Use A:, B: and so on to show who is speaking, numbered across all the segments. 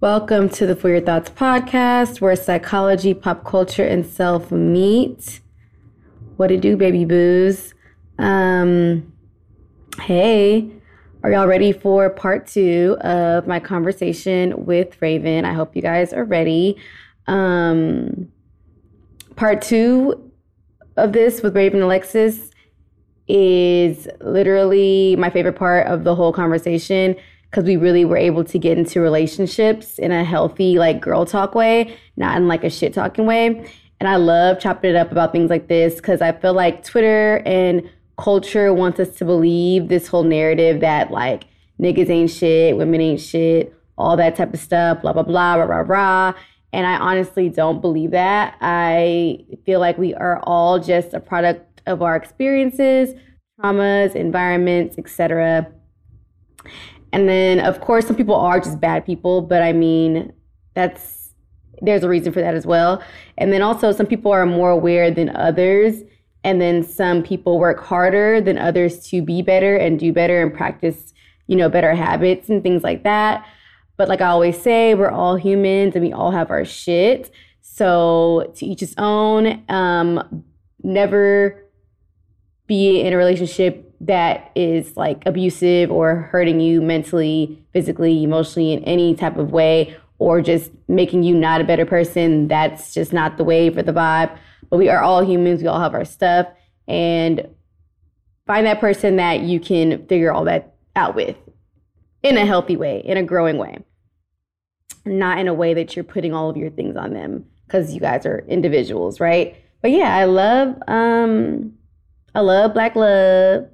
A: Welcome to the For Your Thoughts podcast, where psychology, pop culture, and self meet. What it do, baby boos? Um, hey, are y'all ready for part two of my conversation with Raven? I hope you guys are ready. Um, part two of this with Raven Alexis is literally my favorite part of the whole conversation because we really were able to get into relationships in a healthy, like girl talk way, not in like a shit talking way. And I love chopping it up about things like this because I feel like Twitter and culture wants us to believe this whole narrative that like niggas ain't shit, women ain't shit, all that type of stuff, blah, blah, blah, blah, blah, rah. And I honestly don't believe that. I feel like we are all just a product of our experiences, traumas, environments, etc. And then, of course, some people are just bad people, but I mean, that's there's a reason for that as well. And then also, some people are more aware than others. And then some people work harder than others to be better and do better and practice, you know, better habits and things like that. But like I always say, we're all humans and we all have our shit. So to each his own. Um, never be in a relationship that is like abusive or hurting you mentally, physically, emotionally, in any type of way, or just making you not a better person, that's just not the way for the vibe. But we are all humans, we all have our stuff, and find that person that you can figure all that out with in a healthy way, in a growing way, not in a way that you're putting all of your things on them because you guys are individuals, right? But yeah, I love um I love black love.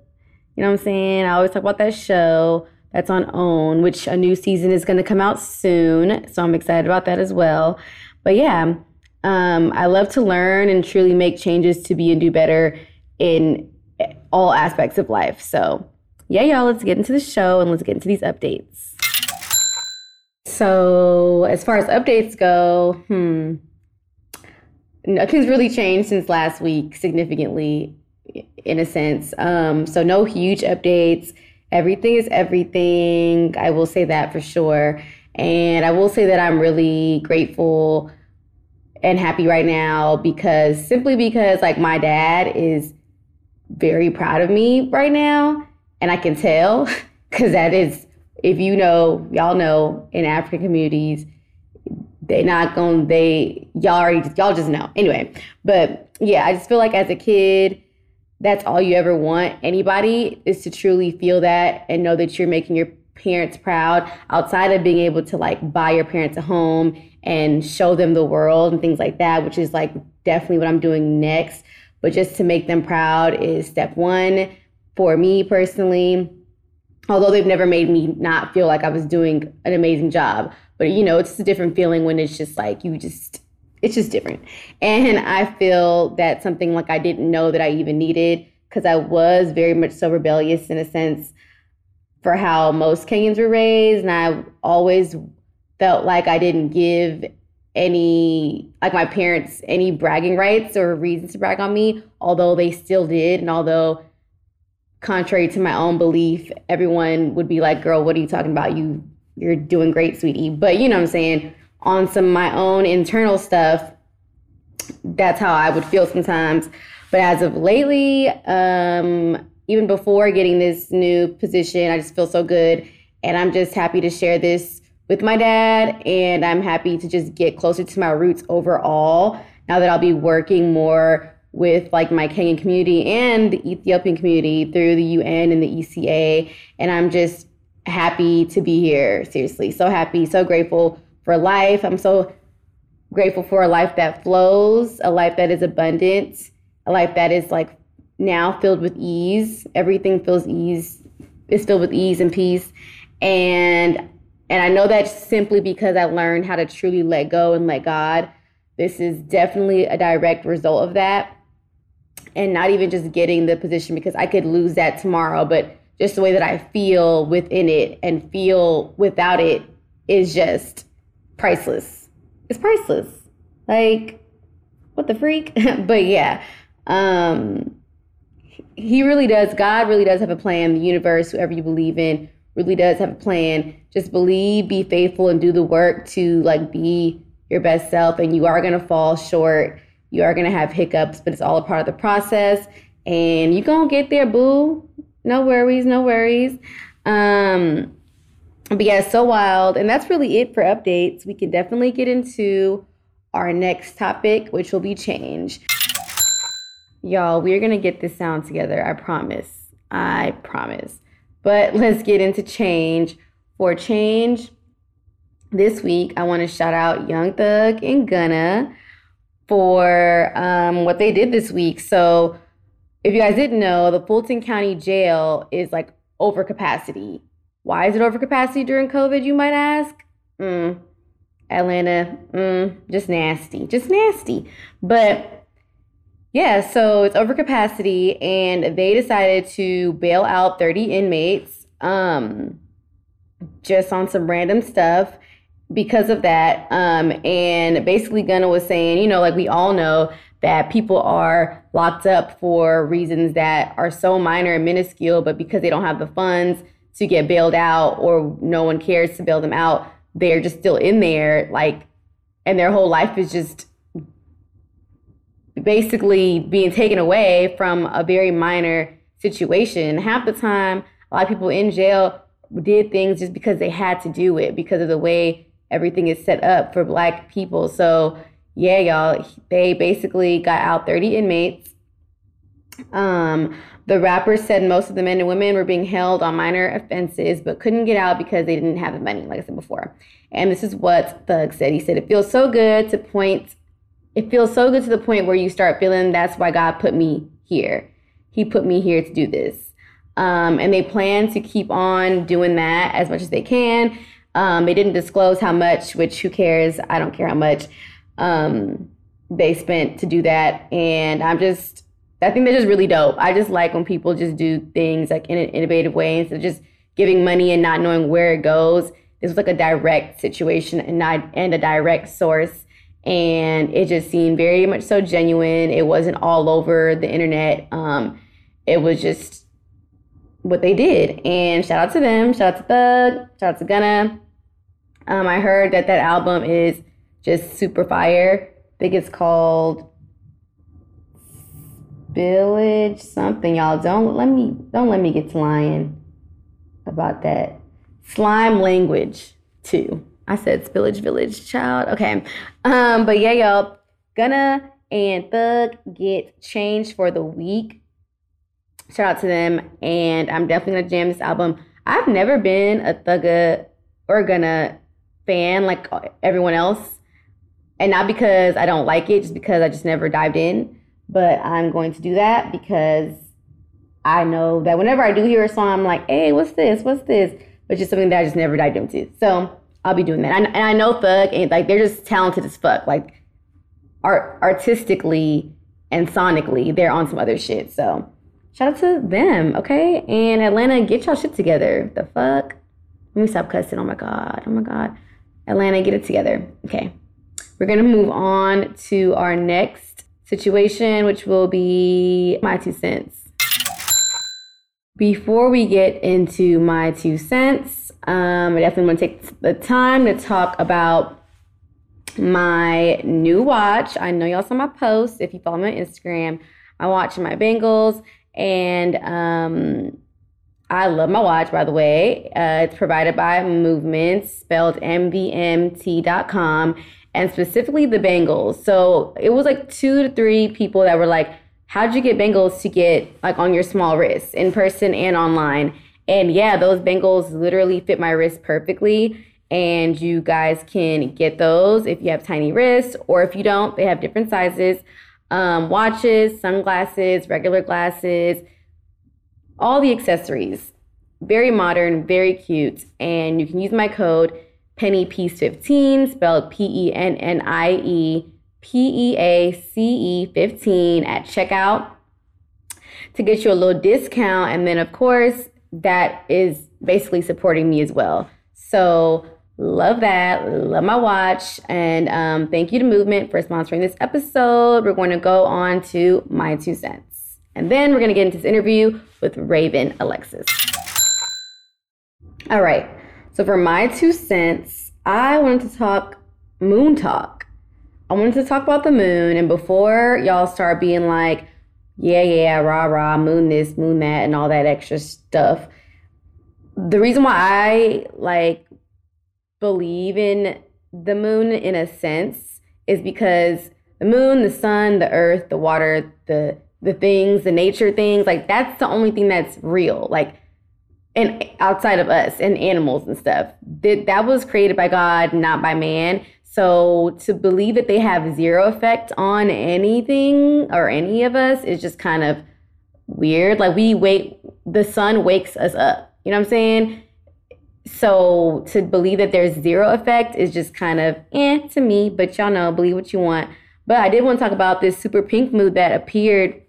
A: You know what I'm saying? I always talk about that show that's on OWN, which a new season is going to come out soon. So I'm excited about that as well. But yeah, um, I love to learn and truly make changes to be and do better in all aspects of life. So yeah, y'all, let's get into the show and let's get into these updates. So as far as updates go, hmm, nothing's really changed since last week significantly in a sense. Um, so no huge updates. Everything is everything. I will say that for sure. And I will say that I'm really grateful and happy right now because simply because like my dad is very proud of me right now. And I can tell because that is, if you know, y'all know in African communities, they not gonna, they, y'all already, y'all just know. Anyway, but yeah, I just feel like as a kid, that's all you ever want. Anybody is to truly feel that and know that you're making your parents proud outside of being able to like buy your parents a home and show them the world and things like that which is like definitely what i'm doing next. But just to make them proud is step one for me personally. Although they've never made me not feel like i was doing an amazing job but you know it's a different feeling when it's just like you just it's just different. And I feel that something like I didn't know that I even needed because I was very much so rebellious in a sense for how most Kenyans were raised. And I always felt like I didn't give any, like my parents, any bragging rights or reasons to brag on me, although they still did. And although, contrary to my own belief, everyone would be like, girl, what are you talking about? You, you're doing great, sweetie. But you know what I'm saying? On some of my own internal stuff, that's how I would feel sometimes. But as of lately, um, even before getting this new position, I just feel so good. And I'm just happy to share this with my dad. And I'm happy to just get closer to my roots overall now that I'll be working more with like my Kenyan community and the Ethiopian community through the UN and the ECA. And I'm just happy to be here. Seriously, so happy, so grateful for life. I'm so grateful for a life that flows, a life that is abundant, a life that is like now filled with ease. Everything feels ease is filled with ease and peace. And and I know that simply because I learned how to truly let go and let God. This is definitely a direct result of that. And not even just getting the position because I could lose that tomorrow, but just the way that I feel within it and feel without it is just priceless. It's priceless. Like, what the freak? but yeah, um, he really does. God really does have a plan. The universe, whoever you believe in, really does have a plan. Just believe, be faithful, and do the work to like be your best self. And you are gonna fall short. You are gonna have hiccups, but it's all a part of the process. And you're gonna get there, boo. No worries, no worries. Um, but yeah, so wild. And that's really it for updates. We can definitely get into our next topic, which will be change. Y'all, we're gonna get this sound together. I promise. I promise. But let's get into change. For change, this week I want to shout out Young Thug and Gunna for um, what they did this week. So, if you guys didn't know, the Fulton County Jail is like over capacity. Why is it overcapacity during COVID, you might ask? Mm, Atlanta, mm, just nasty, just nasty. But yeah, so it's overcapacity, and they decided to bail out 30 inmates um, just on some random stuff because of that. Um, and basically, Gunna was saying, you know, like we all know that people are locked up for reasons that are so minor and minuscule, but because they don't have the funds to get bailed out or no one cares to bail them out, they're just still in there, like, and their whole life is just basically being taken away from a very minor situation. Half the time, a lot of people in jail did things just because they had to do it because of the way everything is set up for black people. So, yeah, y'all, they basically got out 30 inmates. Um, the rapper said most of the men and women were being held on minor offenses but couldn't get out because they didn't have the money, like I said before. And this is what Thug said. He said, It feels so good to point it feels so good to the point where you start feeling that's why God put me here. He put me here to do this. Um, and they plan to keep on doing that as much as they can. Um, they didn't disclose how much, which who cares? I don't care how much um, they spent to do that. And I'm just, I think that's just really dope. I just like when people just do things like in an innovative way instead of just giving money and not knowing where it goes. This was like a direct situation and not and a direct source and it just seemed very much so genuine. It wasn't all over the internet. Um, it was just what they did. And shout out to them. Shout out to Thug. Shout out to Gunna. Um, I heard that that album is just super fire. I think it's called Village something. Y'all don't let me don't let me get to lying about that. Slime language too. I said Spillage Village, child. Okay. Um, but yeah, y'all, Gunna and Thug get changed for the week. Shout out to them. And I'm definitely gonna jam this album. I've never been a Thugga or Gunna fan like everyone else. And not because I don't like it, just because I just never dived in. But I'm going to do that because I know that whenever I do hear a song, I'm like, hey, what's this? What's this? But just something that I just never dived into. So I'll be doing that. And, and I know Thug and like they're just talented as fuck. Like art artistically and sonically, they're on some other shit. So shout out to them, okay? And Atlanta, get y'all shit together. The fuck? Let me stop cussing. Oh my god. Oh my god. Atlanta, get it together. Okay. We're gonna move on to our next situation, which will be my two cents. Before we get into my two cents, um, I definitely want to take the time to talk about my new watch. I know y'all saw my post. If you follow me on Instagram, I watch and my Bengals, and um, I love my watch. By the way, uh, it's provided by Movement, spelled MVMT.com, and specifically the Bengals. So it was like two to three people that were like, "How'd you get Bengals to get like on your small wrist, in person and online?" And yeah, those bangles literally fit my wrist perfectly. And you guys can get those if you have tiny wrists, or if you don't, they have different sizes. Um, watches, sunglasses, regular glasses, all the accessories. Very modern, very cute. And you can use my code PenniePeace15, spelled P E N N I E P E A C E 15 at checkout to get you a little discount. And then, of course, that is basically supporting me as well. So love that. Love my watch. And um, thank you to Movement for sponsoring this episode. We're going to go on to my two cents. And then we're going to get into this interview with Raven Alexis. All right. So for my two cents, I wanted to talk moon talk. I wanted to talk about the moon, and before y'all start being like, yeah, yeah, rah, rah, moon this, moon that, and all that extra stuff. The reason why I like believe in the moon in a sense is because the moon, the sun, the earth, the water, the the things, the nature things, like that's the only thing that's real. Like and outside of us and animals and stuff. That that was created by God, not by man. So to believe that they have zero effect on anything or any of us is just kind of weird. Like we wake the sun wakes us up. You know what I'm saying? So to believe that there's zero effect is just kind of eh to me, but y'all know, believe what you want. But I did want to talk about this super pink mood that appeared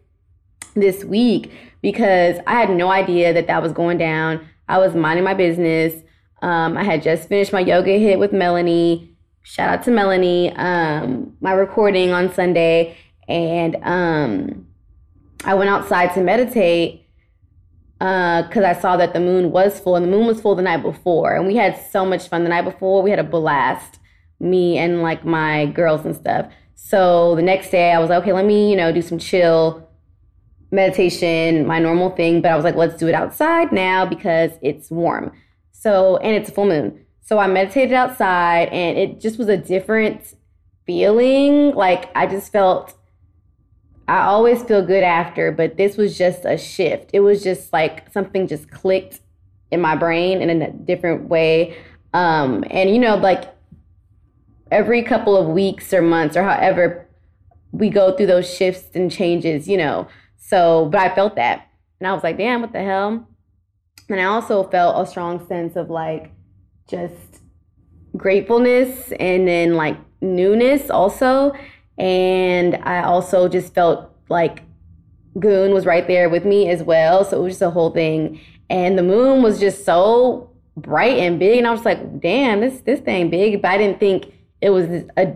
A: this week because I had no idea that that was going down. I was minding my business. Um, I had just finished my yoga hit with Melanie. Shout out to Melanie. Um, my recording on Sunday, and um, I went outside to meditate because uh, I saw that the moon was full, and the moon was full the night before, and we had so much fun the night before. We had a blast, me and like my girls and stuff. So the next day, I was like, okay, let me you know do some chill meditation, my normal thing. But I was like, let's do it outside now because it's warm. So and it's a full moon. So I meditated outside, and it just was a different feeling. Like I just felt I always feel good after, but this was just a shift. It was just like something just clicked in my brain in a different way. Um, and you know, like every couple of weeks or months or however we go through those shifts and changes, you know. So, but I felt that. And I was like, damn, what the hell? And I also felt a strong sense of like just gratefulness and then like newness also. And I also just felt like Goon was right there with me as well. So it was just a whole thing. And the moon was just so bright and big. And I was like, damn, this this thing big. But I didn't think it was a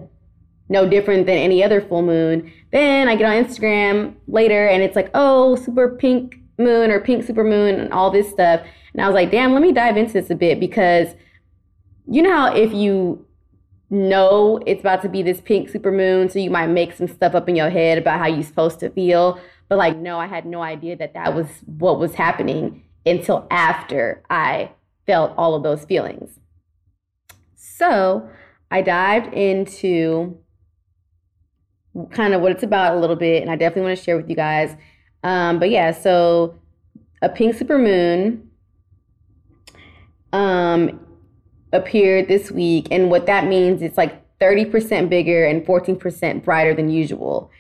A: no different than any other full moon. Then I get on Instagram later and it's like, oh, super pink moon or pink super moon and all this stuff. And I was like, damn, let me dive into this a bit because you know how if you know it's about to be this pink super moon, so you might make some stuff up in your head about how you're supposed to feel. But like, no, I had no idea that that was what was happening until after I felt all of those feelings. So I dived into kind of what it's about a little bit, and I definitely want to share with you guys. Um, but yeah, so a pink super moon um, appeared this week. And what that means, it's like 30% bigger and 14% brighter than usual.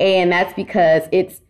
A: And that's because it's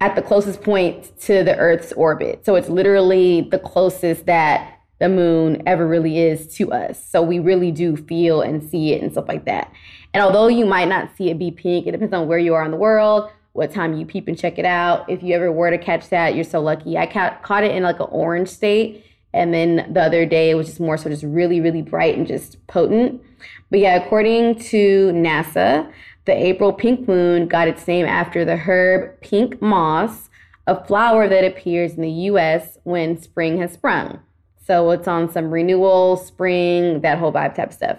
A: at the closest point to the Earth's orbit. So it's literally the closest that the moon ever really is to us. So we really do feel and see it and stuff like that. And although you might not see it be pink, it depends on where you are in the world, what time you peep and check it out. If you ever were to catch that, you're so lucky. I ca- caught it in like an orange state and then the other day it was just more so just really, really bright and just potent. But yeah, according to NASA, the April pink moon got its name after the herb pink moss, a flower that appears in the US when spring has sprung. So it's on some renewal, spring, that whole vibe type stuff.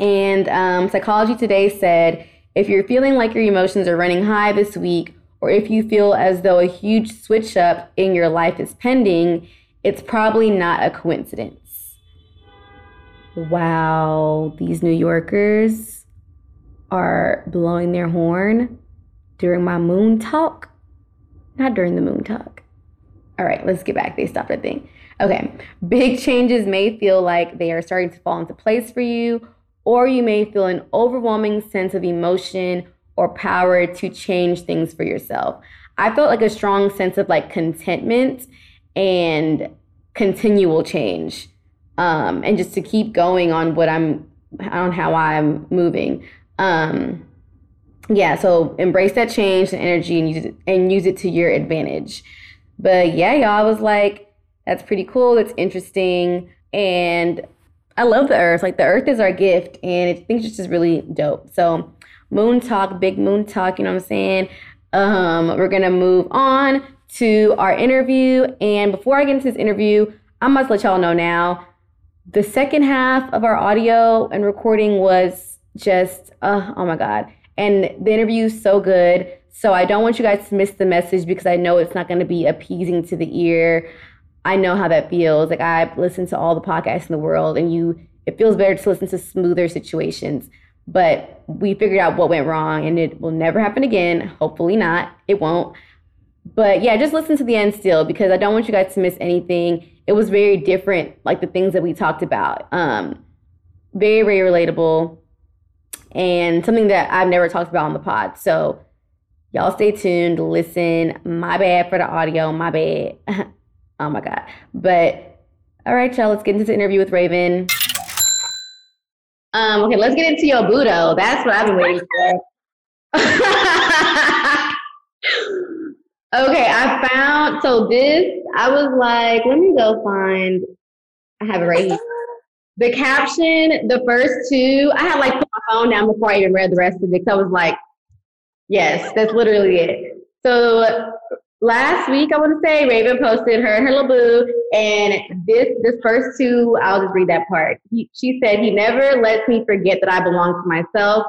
A: And um, Psychology Today said if you're feeling like your emotions are running high this week, or if you feel as though a huge switch up in your life is pending, it's probably not a coincidence. Wow, these New Yorkers are blowing their horn during my moon talk. Not during the moon talk. All right, let's get back. They stopped that thing. Okay, big changes may feel like they are starting to fall into place for you, or you may feel an overwhelming sense of emotion or power to change things for yourself. I felt like a strong sense of like contentment and continual change um, and just to keep going on what I'm on how I'm moving. Um, yeah, so embrace that change and energy and use it and use it to your advantage. But yeah, y'all I was like, that's pretty cool. That's interesting. And I love the earth. Like the earth is our gift and I think it's just really dope. So moon talk, big moon talk, you know what I'm saying? Um, we're gonna move on to our interview. And before I get into this interview, I must let y'all know now. The second half of our audio and recording was just, uh, oh my God. And the interview is so good. So I don't want you guys to miss the message because I know it's not going to be appeasing to the ear. I know how that feels. Like I listen to all the podcasts in the world and you it feels better to listen to smoother situations. But we figured out what went wrong and it will never happen again. Hopefully not. It won't. But yeah, just listen to the end still because I don't want you guys to miss anything. It was very different, like the things that we talked about. Um, very, very relatable and something that I've never talked about on the pod. So y'all stay tuned, listen. My bad for the audio, my bad. oh my God. But all right, y'all, let's get into the interview with Raven. Um, okay, let's get into your Budo. That's what I've been waiting for. Okay, I found so this. I was like, let me go find. I have it right here. The caption, the first two, I had like put my phone down before I even read the rest of it. Because I was like, yes, that's literally it. So last week, I want to say Raven posted her her little boo, and this this first two, I'll just read that part. He, she said, "He never lets me forget that I belong to myself,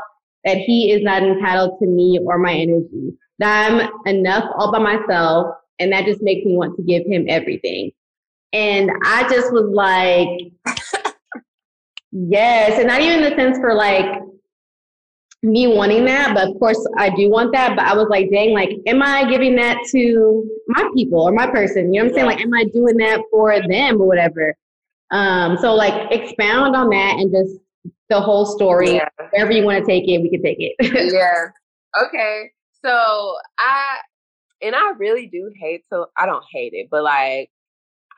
A: that he is not entitled to me or my energy." that I'm enough all by myself. And that just makes me want to give him everything. And I just was like, yes. And not even the sense for like me wanting that, but of course I do want that. But I was like, dang, like, am I giving that to my people or my person? You know what I'm saying? Like, am I doing that for them or whatever? Um, so like expound on that and just the whole story. Yeah. Wherever you want to take it, we can take it.
B: yeah. Okay. So I and I really do hate to I don't hate it, but like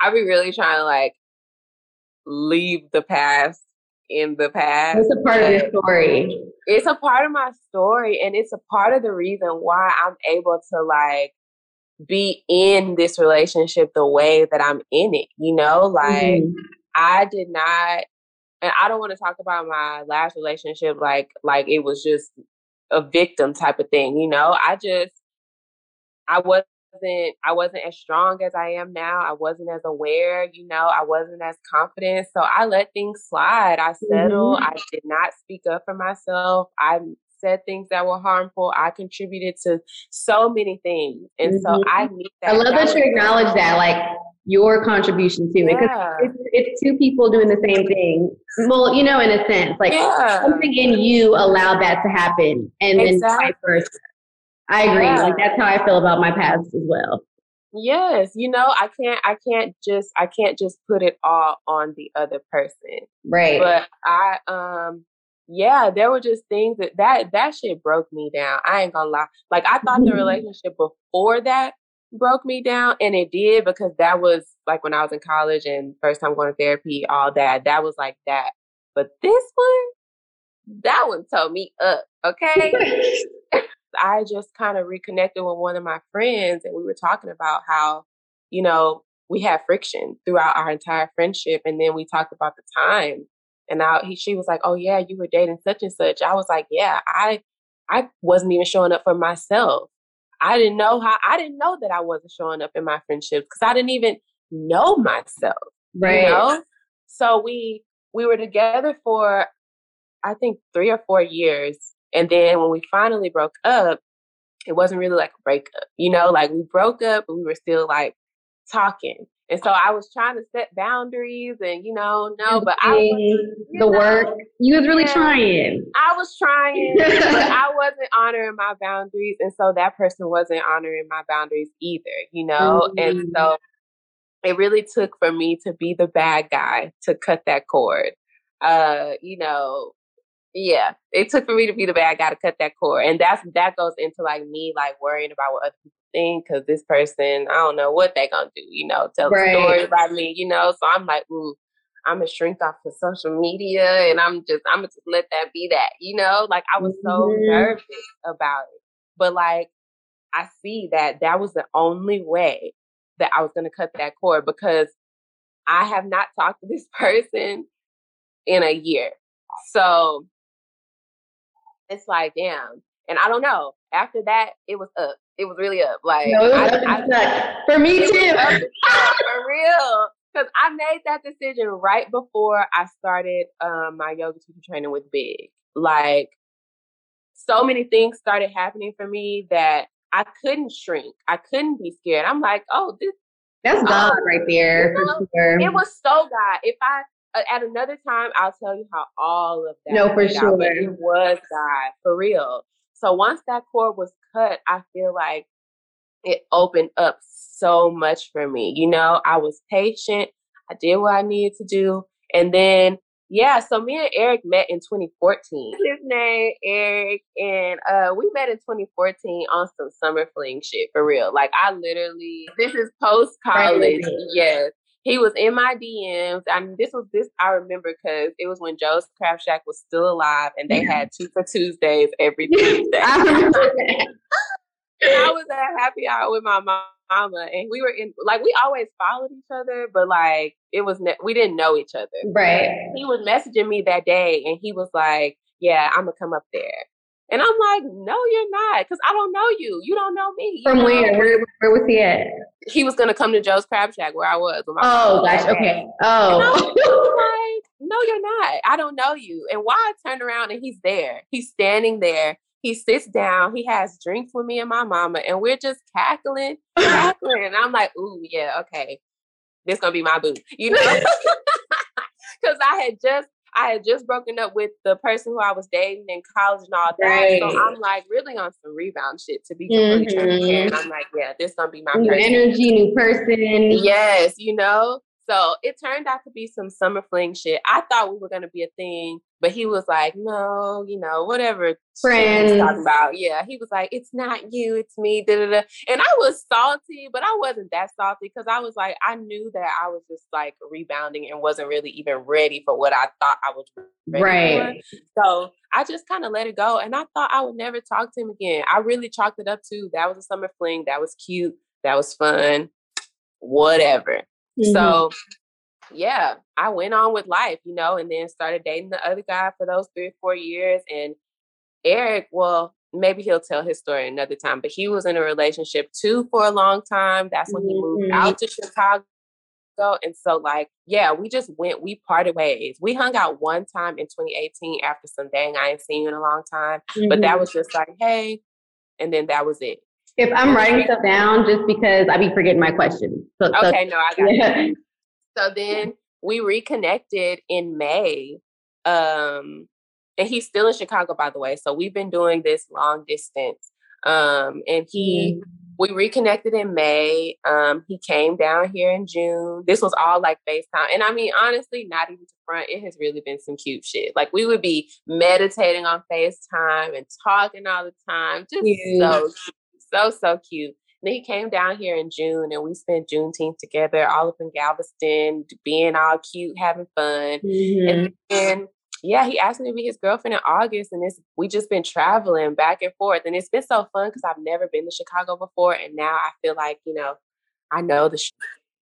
B: I be really trying to like leave the past in the past.
A: It's a part of your story.
B: It's a part of my story and it's a part of the reason why I'm able to like be in this relationship the way that I'm in it, you know? Like mm-hmm. I did not and I don't want to talk about my last relationship like like it was just a victim type of thing, you know? I just I wasn't I wasn't as strong as I am now. I wasn't as aware, you know, I wasn't as confident. So I let things slide. I settled. Mm-hmm. I did not speak up for myself. I said things that were harmful. I contributed to so many things. And mm-hmm. so I need that.
A: I love that you acknowledge that. Like your contribution to it because it's, it's, two people doing the same thing. Well, you know, in a sense, like yeah. something in you allowed that to happen, and exactly. then vice versa. I agree. Yeah. Like that's how I feel about my past as well.
B: Yes, you know, I can't I can't just I can't just put it all on the other person.
A: Right.
B: But I um yeah, there were just things that that that shit broke me down. I ain't gonna lie. Like I thought the relationship before that broke me down and it did because that was like when I was in college and first time going to therapy, all that. That was like that. But this one, that one told me up, okay? I just kind of reconnected with one of my friends and we were talking about how, you know, we had friction throughout our entire friendship and then we talked about the time and now he she was like, "Oh yeah, you were dating such and such." I was like, "Yeah, I I wasn't even showing up for myself. I didn't know how I didn't know that I wasn't showing up in my friendships because I didn't even know myself. Right. You know? So we we were together for I think three or four years. And then when we finally broke up, it wasn't really like a breakup. You know, like we broke up but we were still like talking. And so I was trying to set boundaries and, you know, no, but I
A: was, the know, work. You was really yeah, trying.
B: I was trying, but I wasn't honoring my boundaries. And so that person wasn't honoring my boundaries either, you know? Mm-hmm. And so it really took for me to be the bad guy to cut that cord. Uh, you know, yeah, it took for me to be the bad guy to cut that cord. And that's that goes into like me like worrying about what other people thing because this person, I don't know what they're gonna do, you know, tell right. a story about me, you know. So I'm like, ooh, I'm gonna shrink off of social media and I'm just I'm gonna just let that be that, you know. Like I was so mm-hmm. nervous about it, but like I see that that was the only way that I was gonna cut that cord because I have not talked to this person in a year. So it's like, damn. And I don't know. After that, it was up it was really up. Like
A: no,
B: I,
A: up I, for me too.
B: for real. Because I made that decision right before I started um, my yoga teacher training with Big. Like so many things started happening for me that I couldn't shrink. I couldn't be scared. I'm like, oh, this
A: that's God oh, right there you know, sure.
B: It was so God. If I uh, at another time, I'll tell you how all of that.
A: No, for sure. Out,
B: it was God for real. So once that cord was cut, I feel like it opened up so much for me. You know, I was patient. I did what I needed to do, and then yeah, so me and Eric met in 2014. His name Eric, and uh, we met in 2014 on some summer fling shit for real. Like I literally, this is post college. Yes, he was in my DMs. I mean, this was this I remember because it was when Joe's Crab Shack was still alive, and they had two for Tuesdays every Tuesday. I was at happy hour with my mom mama, and we were in like we always followed each other, but like it was ne- we didn't know each other.
A: Right.
B: He was messaging me that day, and he was like, "Yeah, I'm gonna come up there." And I'm like, no, you're not, because I don't know you. You don't know me.
A: From
B: know?
A: where? where? Where was he at?
B: He was gonna come to Joe's Crab Shack where I was.
A: oh gosh, okay. Oh.
B: like, no, you're not. I don't know you. And why I turned around and he's there. He's standing there he sits down, he has drinks with me and my mama, and we're just cackling, cackling. And I'm like, ooh, yeah, okay. This gonna be my boo, you know? Because I had just I had just broken up with the person who I was dating in college and all that. Right. So I'm like really on some rebound shit to be completely mm-hmm. transparent. I'm like, yeah, this gonna be my
A: new
B: person.
A: energy, new person.
B: Yes, you know. So it turned out to be some summer fling shit. I thought we were gonna be a thing, but he was like, no, you know, whatever
A: friends
B: talking about. Yeah, he was like, it's not you, it's me. Da, da, da. And I was salty, but I wasn't that salty because I was like, I knew that I was just like rebounding and wasn't really even ready for what I thought I was
A: right.
B: For. So I just kind of let it go, and I thought I would never talk to him again. I really chalked it up to that was a summer fling. That was cute. That was fun. Whatever. Mm-hmm. So yeah, I went on with life, you know, and then started dating the other guy for those three or four years. And Eric, well, maybe he'll tell his story another time, but he was in a relationship too for a long time. That's when he moved mm-hmm. out to Chicago. And so, like, yeah, we just went, we parted ways. We hung out one time in 2018 after some dang, I ain't seen you in a long time. Mm-hmm. But that mm-hmm. was just like, hey, and then that was it.
A: If I'm writing stuff down just because I be forgetting my questions.
B: So, okay, so, no, I got yeah. it. So then we reconnected in May. Um, and he's still in Chicago, by the way. So we've been doing this long distance. Um, and he, mm-hmm. we reconnected in May. Um, he came down here in June. This was all like FaceTime. And I mean, honestly, not even to front, it has really been some cute shit. Like we would be meditating on FaceTime and talking all the time. Just so, so, so cute then he came down here in June and we spent Juneteenth together all up in Galveston, being all cute, having fun. Mm-hmm. And then yeah, he asked me to be his girlfriend in August, and it's we just been traveling back and forth, and it's been so fun because I've never been to Chicago before, and now I feel like you know, I know the sh-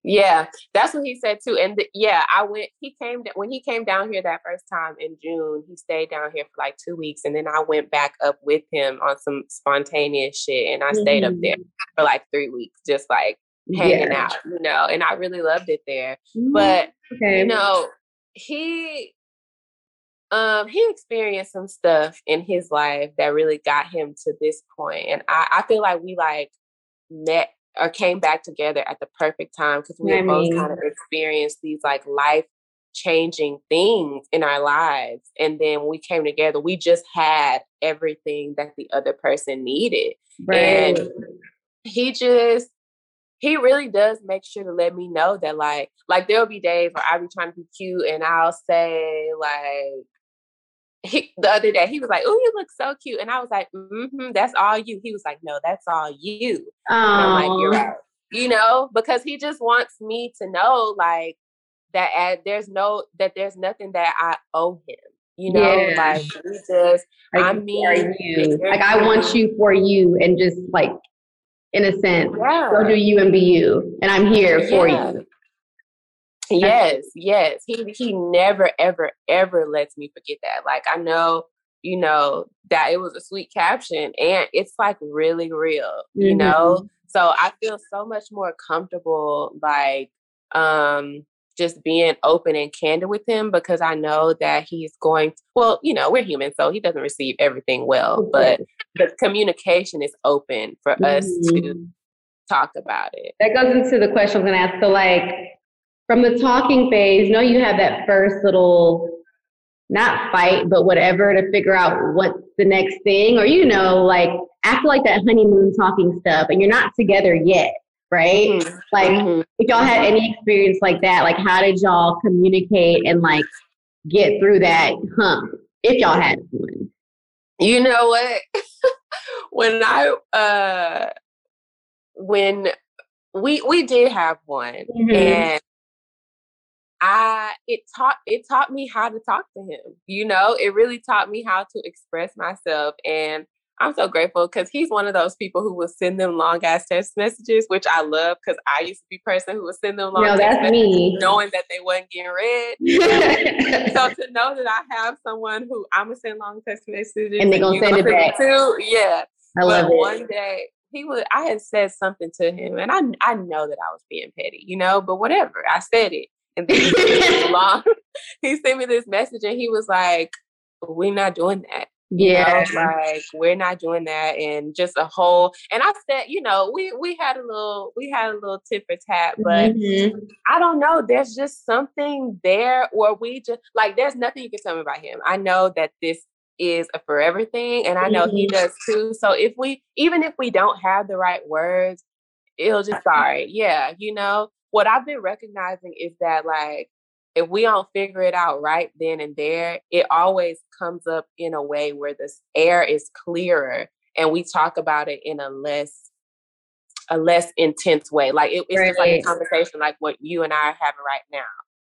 B: yeah, that's what he said too. And the, yeah, I went. He came when he came down here that first time in June. He stayed down here for like two weeks, and then I went back up with him on some spontaneous shit, and I mm-hmm. stayed up there mm-hmm. for like three weeks, just like hanging yeah. out, you know. And I really loved it there. Mm-hmm. But okay. you know, he um he experienced some stuff in his life that really got him to this point, and I, I feel like we like met or came back together at the perfect time because we I both kind of experienced these like life changing things in our lives. And then when we came together, we just had everything that the other person needed. Right. And he just he really does make sure to let me know that like like there'll be days where I'll be trying to be cute and I'll say like he, the other day he was like, "Oh, you look so cute," and I was like, "Mm-hmm, that's all you." He was like, "No, that's all you." I'm like, "You're right," you know, because he just wants me to know, like that. At, there's no that there's nothing that I owe him. You know, yeah. like we just, like, I mean,
A: you. like I want you for you, and just like in a sense, yeah. go do you and be you, and I'm here yeah. for you.
B: Yes, yes. He he never ever ever lets me forget that. Like I know you know, that it was a sweet caption and it's like really real, you mm-hmm. know? So I feel so much more comfortable like um just being open and candid with him because I know that he's going well, you know, we're human, so he doesn't receive everything well, but the communication is open for mm-hmm. us to mm-hmm. talk about it.
A: That goes into the question I was gonna ask. So like from the talking phase, know you have that first little not fight, but whatever to figure out what's the next thing. Or, you know, like after like that honeymoon talking stuff and you're not together yet, right? Mm-hmm. Like mm-hmm. if y'all had any experience like that, like how did y'all communicate and like get through that hump if y'all had one?
B: You know what? when I uh when we we did have one mm-hmm. and I it taught it taught me how to talk to him. You know, it really taught me how to express myself and I'm so grateful because he's one of those people who will send them long ass text messages, which I love because I used to be person who would send them long no, text messages me. knowing that they wasn't getting read. so to know that I have someone who I'm gonna send long text messages
A: and they're gonna send it back
B: too, yeah. I love but it. One day he would I had said something to him and I I know that I was being petty, you know, but whatever. I said it. And then long, he sent me this message and he was like, We're not doing that.
A: Yeah.
B: You know, like we're not doing that and just a whole and I said, you know, we we had a little we had a little tip for tat, but mm-hmm. I don't know. There's just something there where we just like there's nothing you can tell me about him. I know that this is a forever thing and I know mm-hmm. he does too. So if we even if we don't have the right words, it'll just sorry. Yeah, you know what I've been recognizing is that like if we don't figure it out right then and there, it always comes up in a way where the air is clearer and we talk about it in a less a less intense way. Like it, it's right. just like a conversation like what you and I are having right now.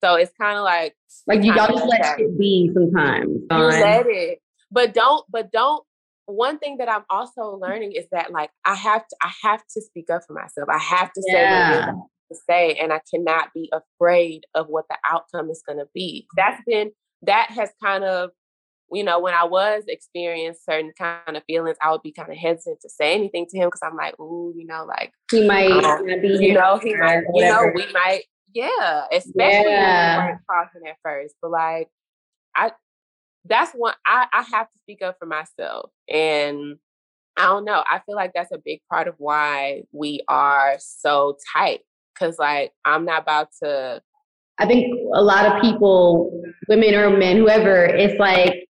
B: So it's kind of like
A: like you gotta let it be sometimes.
B: You let it, but don't but don't one thing that I'm also learning is that like I have to I have to speak up for myself. I have to yeah. say to say and I cannot be afraid of what the outcome is going to be. That's been that has kind of you know, when I was experiencing certain kind of feelings, I would be kind of hesitant to say anything to him because I'm like, ooh, you know, like
A: he might um, be,
B: you know, he might, you know, we might, yeah, especially yeah. when we weren't talking at first. But like, I, that's one I, I have to speak up for myself, and I don't know. I feel like that's a big part of why we are so tight Cause like I'm not about to.
A: I think a lot of people, women or men, whoever, it's like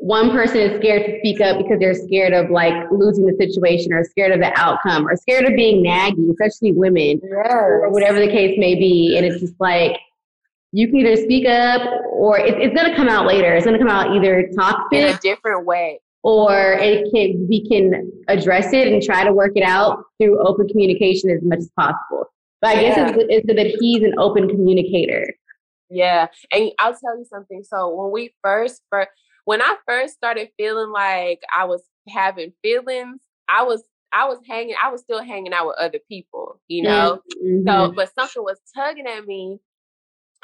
A: one person is scared to speak up because they're scared of like losing the situation or scared of the outcome or scared of being naggy, especially women yes. or whatever the case may be. And it's just like, you can either speak up or it, it's going to come out later. It's going to come out either toxic
B: in a different way
A: or it can, we can address it and try to work it out through open communication as much as possible. But I yeah. guess it's, it's that he's an open communicator.
B: Yeah, and I'll tell you something. So when we first, first when I first started feeling like I was having feelings, I was I was hanging, I was still hanging out with other people, you know. Mm-hmm. So, but something was tugging at me.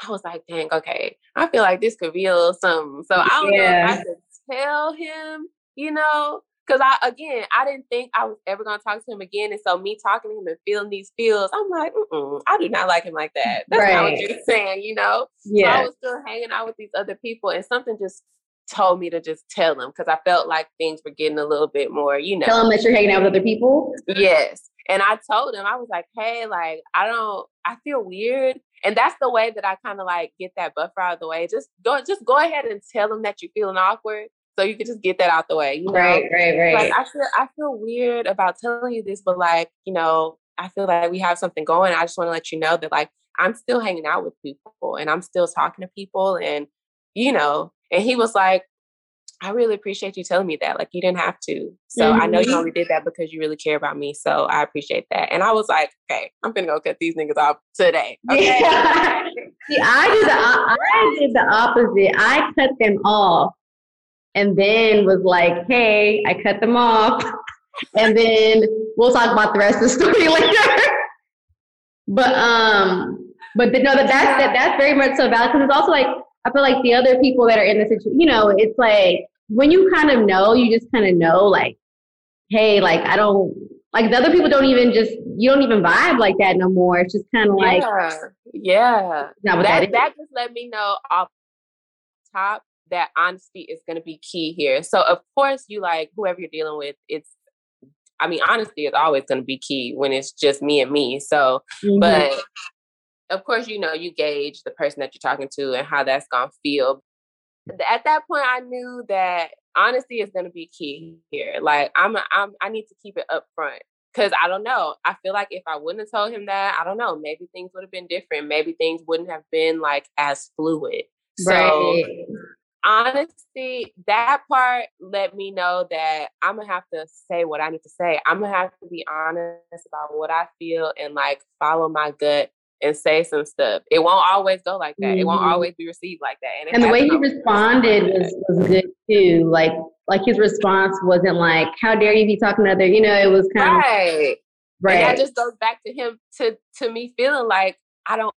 B: I was like, dang, okay, I feel like this could be a little something. So I don't yeah. know if I could tell him, you know, Cause I again, I didn't think I was ever gonna talk to him again, and so me talking to him and feeling these feels, I'm like, I do not like him like mm, that. That's right. not what you're saying, you know. Yeah. So I was still hanging out with these other people, and something just told me to just tell him because I felt like things were getting a little bit more, you know.
A: Tell him that you're hanging out with other people.
B: Yes, and I told him I was like, hey, like I don't, I feel weird, and that's the way that I kind of like get that buffer out of the way. Just go, just go ahead and tell him that you're feeling awkward so you can just get that out the way. You know?
A: Right, right, right.
B: Like I feel I feel weird about telling you this, but like, you know, I feel like we have something going. I just want to let you know that like I'm still hanging out with people and I'm still talking to people and you know, and he was like, I really appreciate you telling me that. Like you didn't have to. So mm-hmm. I know you mm-hmm. only did that because you really care about me. So I appreciate that. And I was like, okay, I'm gonna go cut these niggas off today. Okay.
A: Yeah. See, I did the I did the opposite. I cut them off and then was like, hey, I cut them off. and then we'll talk about the rest of the story later. but um, but the, no, that that's that, that's very much so valid because it's also like I feel like the other people that are in the situation, you know, it's like when you kind of know, you just kind of know, like, hey, like I don't like the other people don't even just you don't even vibe like that no more. It's just kind of like
B: yeah, yeah. that, that just let me know off top that honesty is going to be key here. So of course you like whoever you're dealing with. It's I mean honesty is always going to be key when it's just me and me. So mm-hmm. but of course you know you gauge the person that you're talking to and how that's going to feel. At that point I knew that honesty is going to be key here. Like I'm, a, I'm, I need to keep it up front because I don't know. I feel like if I wouldn't have told him that, I don't know, maybe things would have been different. Maybe things wouldn't have been like as fluid. Right. So honesty, that part let me know that I'm gonna have to say what I need to say. I'm gonna have to be honest about what I feel and like follow my gut and say some stuff. It won't always go like that. Mm-hmm. It won't mm-hmm. always be received like that.
A: And, and the way he responded was, was good too. Like like his response wasn't like, "How dare you be talking to other?" You know, it was kind
B: right. of right. And that just goes back to him to to me feeling like I don't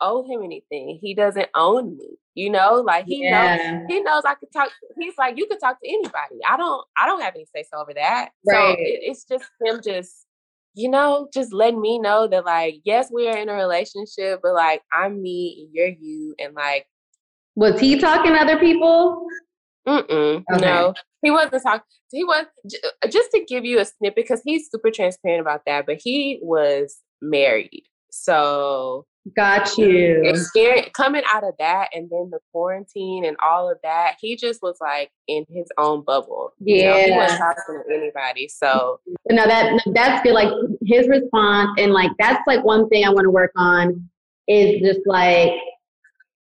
B: owe him anything. He doesn't own me. You know, like he yeah. knows he knows I could talk. He's like, you could talk to anybody. I don't I don't have any say so over that. Right. So it, it's just him just you know, just letting me know that like, yes, we are in a relationship, but like I'm me and you're you, and like,
A: was he talking to other people?
B: Mm-mm, okay. No, he wasn't talking. He was uh, just to give you a snippet because he's super transparent about that. But he was married, so
A: got you.
B: Experience, coming out of that, and then the quarantine and all of that, he just was like in his own bubble. Yeah, you know, he wasn't talking to anybody. So mm-hmm.
A: no, that that's good. Like his response, and like that's like one thing I want to work on is just like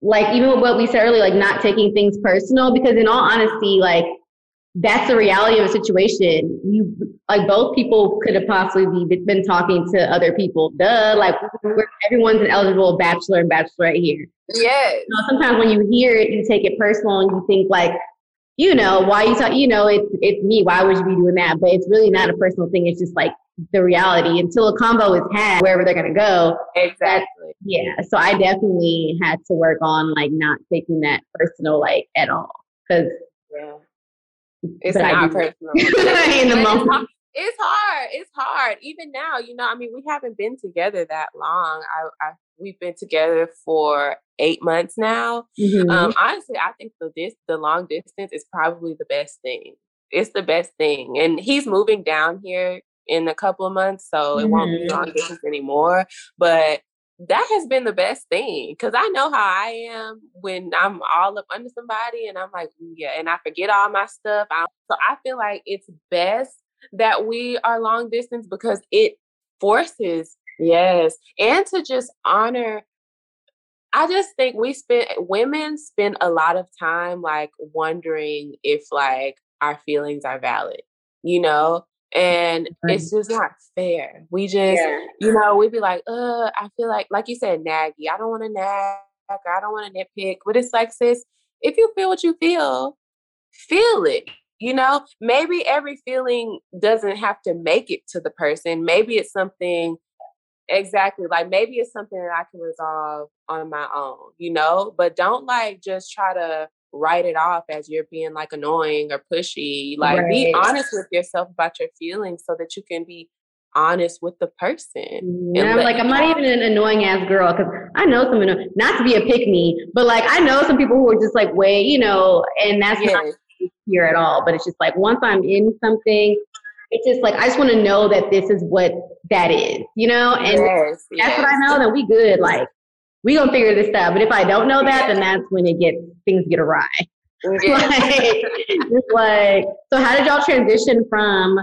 A: like even what we said earlier, like not taking things personal, because in all honesty, like that's the reality of a situation. You like both people could have possibly be, been talking to other people. Duh, like everyone's an eligible bachelor and bachelorette here.
B: Yes.
A: You know, sometimes when you hear it, you take it personal and you think like, you know, why you talk, you know, it's it's me. Why would you be doing that? But it's really not a personal thing. It's just like the reality until a combo is had wherever they're gonna go.
B: Exactly.
A: Yeah. So I definitely had to work on like not taking that personal like at all because
B: yeah. It's not personal in the moment. It's hard. It's hard. Even now, you know, I mean, we haven't been together that long. I, I we've been together for eight months now. Mm-hmm. Um, honestly, I think the this the long distance is probably the best thing. It's the best thing, and he's moving down here in a couple of months, so it won't be mm-hmm. long distance anymore. But that has been the best thing because I know how I am when I'm all up under somebody and I'm like, yeah, and I forget all my stuff. I, so I feel like it's best that we are long distance because it forces, yes, and to just honor. I just think we spend women spend a lot of time like wondering if like our feelings are valid, you know? And it's just not fair. We just, yeah. you know, we'd be like, uh, I feel like, like you said, naggy. I don't want to nag or I don't want to nitpick. But it's like, sis, if you feel what you feel, feel it. You know, maybe every feeling doesn't have to make it to the person. Maybe it's something exactly like maybe it's something that I can resolve on my own, you know, but don't like just try to write it off as you're being like annoying or pushy. Like right. be honest with yourself about your feelings so that you can be honest with the person.
A: Yeah, I'm like I'm not even an annoying ass girl because I know some not to be a pick me, but like I know some people who are just like way, you know, and that's yes. not here at all. But it's just like once I'm in something, it's just like I just want to know that this is what that is, you know, and yes, that's yes. what I know. That we good. Like we gonna figure this out. But if I don't know that, then that's when it gets things get awry. like, just like so how did y'all transition from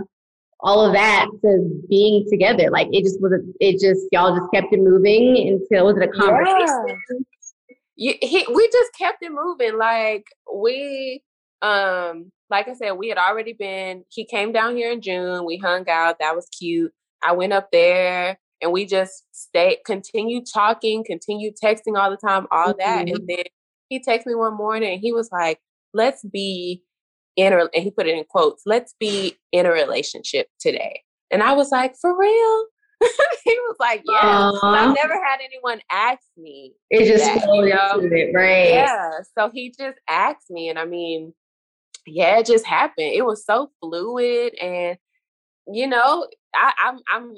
A: all of that to being together? Like it just was a, it just y'all just kept it moving until was it a conversation?
B: Yeah. You, he, we just kept it moving. Like we um like I said, we had already been he came down here in June, we hung out, that was cute. I went up there and we just stayed, continued talking, continued texting all the time, all mm-hmm. that. And then he texted me one morning and he was like, let's be in a, and he put it in quotes, let's be in a relationship today. And I was like, for real? he was like, yeah. I've never had anyone ask me.
A: It just know? it, right?
B: Yeah. So he just asked me. And I mean, yeah, it just happened. It was so fluid, and you know, I, I'm I'm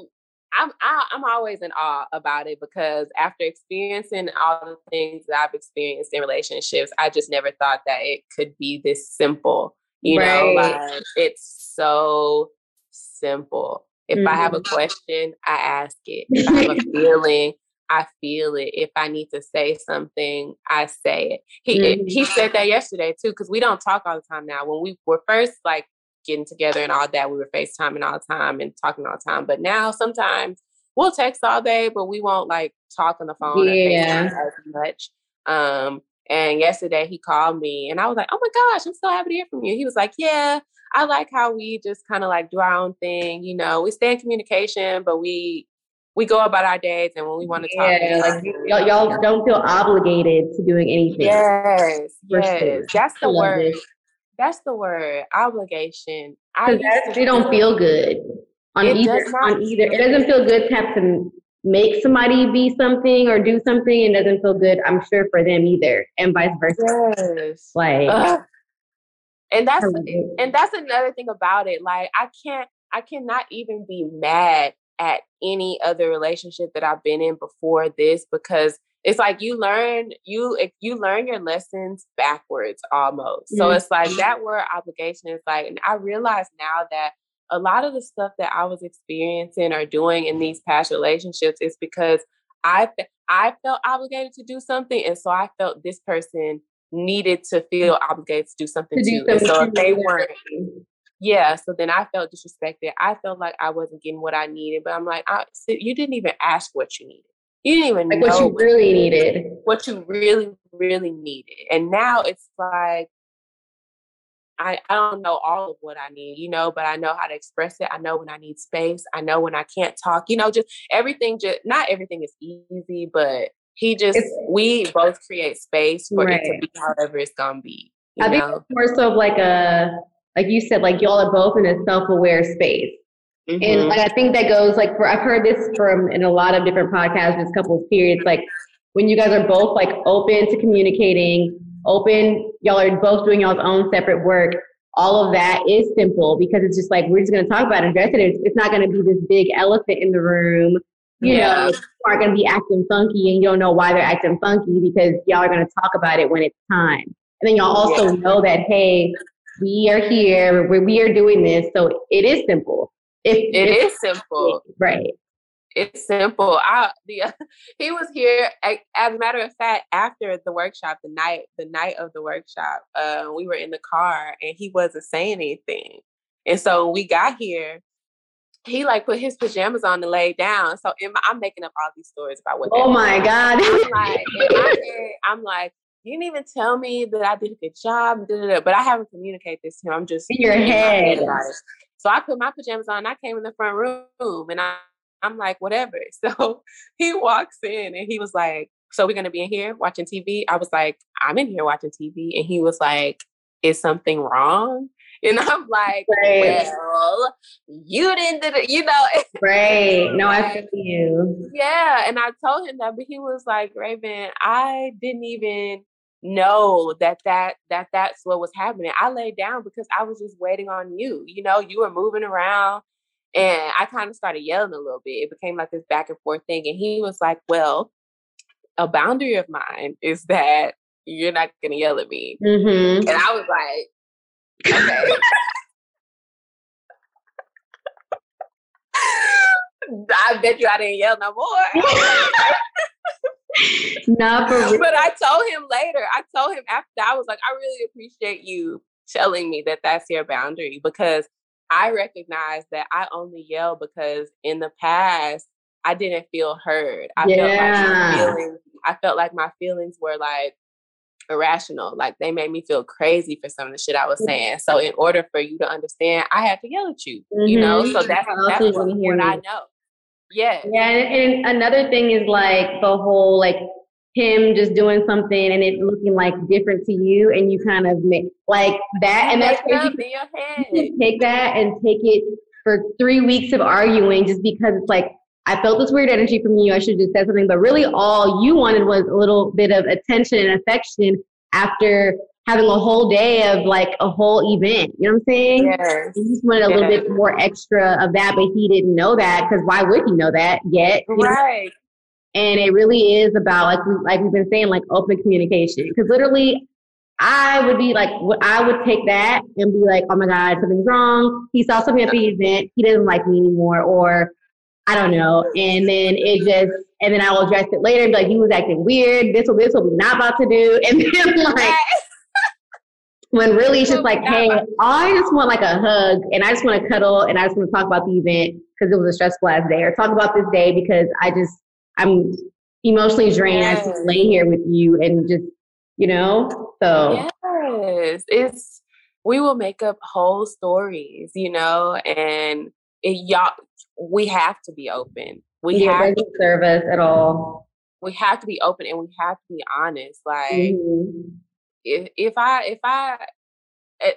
B: I'm I, am i am always in awe about it because after experiencing all the things that I've experienced in relationships, I just never thought that it could be this simple. You right. know, like it's so simple. If mm-hmm. I have a mm-hmm. question, I ask it. If I have a feeling, I feel it. If I need to say something, I say it. He mm-hmm. he said that yesterday too, because we don't talk all the time now. When we were first like getting together and all that. We were FaceTiming all the time and talking all the time. But now sometimes we'll text all day, but we won't like talk on the phone yeah. as much. Um, and yesterday he called me and I was like, oh my gosh, I'm so happy to hear from you. He was like, yeah, I like how we just kind of like do our own thing. You know, we stay in communication, but we we go about our days and when we want to talk.
A: Yeah, like y'all, y'all don't feel obligated to doing anything.
B: Yes, yes. Sure. That's the word. It. That's the word obligation.
A: Because it don't feel good on it either. On either, it doesn't feel good to have to make somebody be something or do something. It doesn't feel good. I'm sure for them either, and vice versa. Yes. Like, uh,
B: and that's and that's another thing about it. Like, I can't, I cannot even be mad at any other relationship that I've been in before this because it's like you learn you you learn your lessons backwards almost. Mm-hmm. So it's like that word obligation is like, and I realize now that a lot of the stuff that I was experiencing or doing in these past relationships is because I I felt obligated to do something, and so I felt this person needed to feel obligated to do something to too. Do something so if they weren't, yeah. So then I felt disrespected. I felt like I wasn't getting what I needed, but I'm like, I, you didn't even ask what you needed. You didn't even
A: like
B: know
A: what you really needed.
B: What you really, really needed. And now it's like I, I don't know all of what I need, you know, but I know how to express it. I know when I need space. I know when I can't talk, you know, just everything just not everything is easy, but he just it's, we both create space for right. it to be however it's gonna be.
A: I know? think more so of like a like you said, like y'all are both in a self-aware space. Mm-hmm. And like I think that goes like for I've heard this from in a lot of different podcasts, this couples periods, like when you guys are both like open to communicating, open, y'all are both doing y'all's own separate work. All of that is simple because it's just like we're just gonna talk about it, address it. It's, it's not gonna be this big elephant in the room. You yeah. know, are gonna be acting funky and you don't know why they're acting funky because y'all are gonna talk about it when it's time. And then y'all also yeah. know that hey, we are here, we, we are doing this, so it is simple.
B: If, it if, is simple,
A: right?
B: It's simple. I the he was here. As a matter of fact, after the workshop, the night the night of the workshop, uh, we were in the car and he wasn't saying anything. And so we got here, he like put his pajamas on and lay down. So my, I'm making up all these stories about what.
A: Oh my god!
B: I'm like, head, I'm like, you didn't even tell me that I did a good job. But I haven't communicated this to him. I'm just
A: in your head.
B: So I put my pajamas on. I came in the front room and I, I'm like, whatever. So he walks in and he was like, so we're going to be in here watching TV? I was like, I'm in here watching TV. And he was like, is something wrong? And I'm like, right. well, you didn't do it, you know.
A: Right. No, I feel you.
B: Yeah. And I told him that, but he was like, Raven, I didn't even know that that that that's what was happening. I laid down because I was just waiting on you. You know, you were moving around and I kind of started yelling a little bit. It became like this back and forth thing. And he was like, Well, a boundary of mine is that you're not gonna yell at me. Mm-hmm. And I was like, okay. I bet you I didn't yell no more.
A: Not for real.
B: But I told him later. I told him after I was like, I really appreciate you telling me that that's your boundary because I recognize that I only yell because in the past I didn't feel heard. I yeah. felt like my feelings. I felt like my feelings were like irrational. Like they made me feel crazy for some of the shit I was mm. saying. So in order for you to understand, I had to yell at you. Mm-hmm. You know, so mm-hmm. that's that's what, what I know. Yeah.
A: Yeah. And, and another thing is like the whole like him just doing something and it looking like different to you and you kind of make like that and that's
B: where you,
A: you take that and take it for three weeks of arguing just because it's like I felt this weird energy from you. I should have just said something, but really all you wanted was a little bit of attention and affection after having a whole day of like a whole event. You know what I'm saying?
B: Yes.
A: He just wanted a
B: yes.
A: little bit more extra of that, but he didn't know that because why would he know that yet?
B: Right.
A: Know? And it really is about like we like we've been saying, like open communication. Because literally, I would be like, I would take that and be like, oh my God, something's wrong. He saw something at the event. He doesn't like me anymore, or I don't know. And then it just, and then I will address it later and be like, he was acting weird. This will, this will be not about to do. And then like, when really it's just like, hey, I just want like a hug and I just want to cuddle and I just want to talk about the event because it was a stressful ass day or talk about this day because I just, I'm emotionally drained. Yes. I just lay here with you and just, you know, so.
B: Yes, it's, we will make up whole stories, you know, and it, y'all, we have to be open. We
A: yeah,
B: have
A: to serve us at all.
B: We have to be open and we have to be honest. Like, mm-hmm if if I if I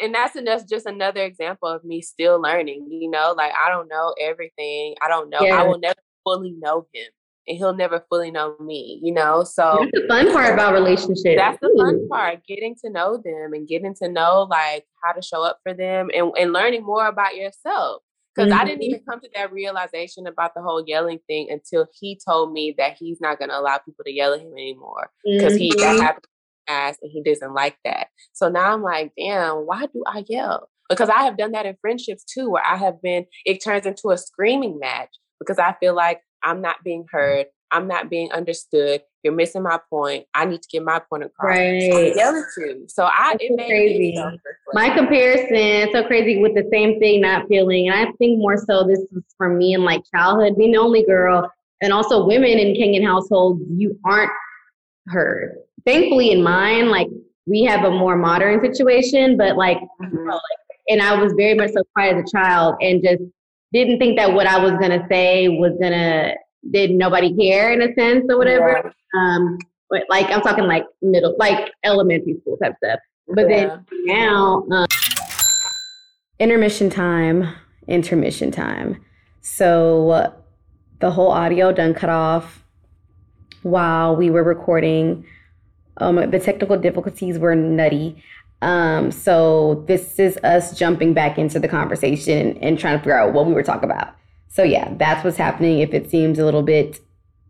B: and that's and that's just another example of me still learning, you know, like I don't know everything. I don't know. Yeah. I will never fully know him and he'll never fully know me, you know. So
A: that's the fun part about relationships.
B: That's the fun part, getting to know them and getting to know like how to show up for them and, and learning more about yourself. Because mm-hmm. I didn't even come to that realization about the whole yelling thing until he told me that he's not gonna allow people to yell at him anymore. Because mm-hmm. he that mm-hmm. happened ass and he doesn't like that. So now I'm like, damn, why do I yell? Because I have done that in friendships too, where I have been, it turns into a screaming match because I feel like I'm not being heard. I'm not being understood. You're missing my point. I need to get my point across. Right. So yelling too. So I That's it
A: so crazy. My comparison, so crazy with the same thing, not feeling. And I think more so this is for me in like childhood, being the only girl, and also women in Kenyan households, you aren't heard thankfully in mine, like we have a more modern situation, but like, mm-hmm. and I was very much so quiet as a child and just didn't think that what I was gonna say was gonna did nobody care in a sense or whatever. Yeah. Um, but like I'm talking like middle, like elementary school type stuff. But yeah. then now, um, intermission time, intermission time. So uh, the whole audio done cut off while we were recording. Um, the technical difficulties were nutty. Um, so this is us jumping back into the conversation and, and trying to figure out what we were talking about. So yeah, that's what's happening. If it seems a little bit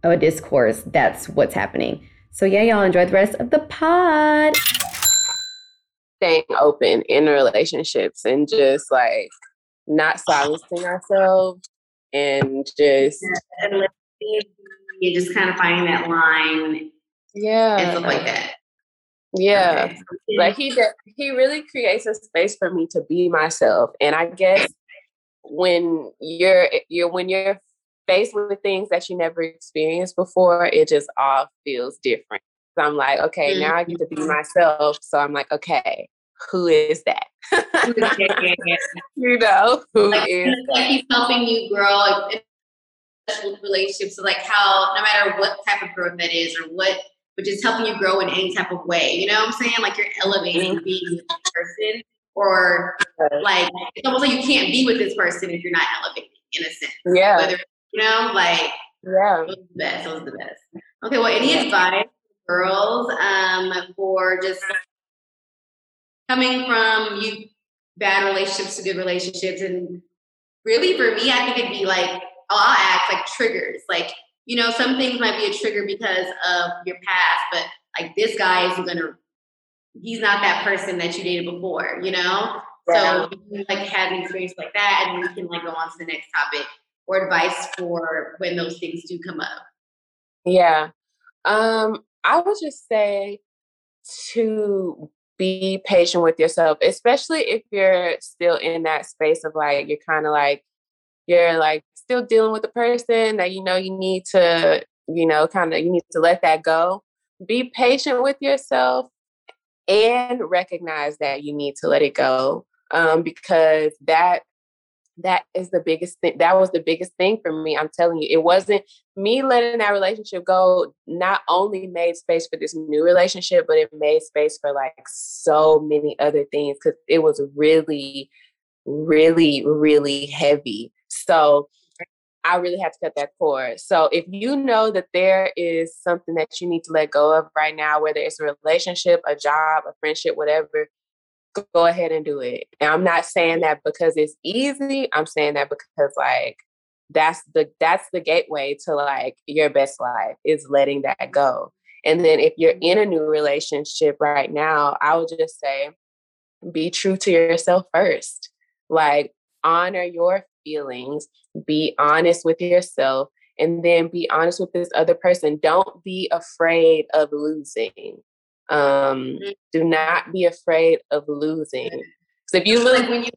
A: of a discourse, that's what's happening. So yeah, y'all enjoy the rest of the pod.
B: Staying open in relationships and just like not silencing ourselves and just
A: and just kind of finding that line
B: yeah
A: and stuff like that
B: yeah okay. like he he really creates a space for me to be myself and i guess when you're you're when you're faced with things that you never experienced before it just all feels different so i'm like okay mm-hmm. now i get to be mm-hmm. myself so i'm like okay who is that you know who
C: like,
B: is
C: like he's helping you grow like, relationships so like how no matter what type of growth that is or what but just helping you grow in any type of way. You know what I'm saying? Like you're elevating mm-hmm. being a person, or like it's almost like you can't be with this person if you're not elevating in a sense.
B: Yeah.
C: Whether you know, like
B: yeah,
C: it was the best. It was the best. Okay, well, any advice, for girls, um, for just coming from you bad relationships to good relationships, and really for me, I think it'd be like I'll ask like triggers, like you know, some things might be a trigger because of your past, but like this guy isn't gonna he's not that person that you dated before, you know? So you like had an experience like that and we can like go on to the next topic or advice for when those things do come up.
B: Yeah. Um, I would just say to be patient with yourself, especially if you're still in that space of like you're kind of like you're like still dealing with the person that you know you need to, you know, kind of you need to let that go. Be patient with yourself and recognize that you need to let it go um, because that that is the biggest thing that was the biggest thing for me i'm telling you it wasn't me letting that relationship go not only made space for this new relationship but it made space for like so many other things because it was really really really heavy so I really had to cut that cord. So if you know that there is something that you need to let go of right now, whether it's a relationship, a job, a friendship, whatever, go ahead and do it. And I'm not saying that because it's easy. I'm saying that because like that's the that's the gateway to like your best life is letting that go. And then if you're in a new relationship right now, I would just say be true to yourself first. Like honor your feelings, be honest with yourself, and then be honest with this other person. Don't be afraid of losing. Um, mm-hmm. do not be afraid of losing. So if you look
A: like when you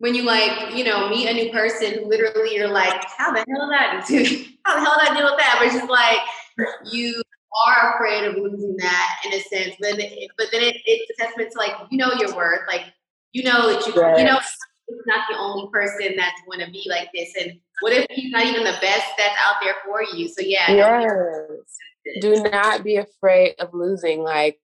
A: when you like, you know, meet a new person, literally you're like, how the hell did I do? How the hell did I deal with that? But it's just like you are afraid of losing that in a sense. But then, it, but then it, it's a testament to like you know your worth. Like you know that you yes. you know it's not the only person that's going to be like this. And what if he's not even the best that's out there for you? So yeah.
B: Yes. Do not be afraid of losing. Like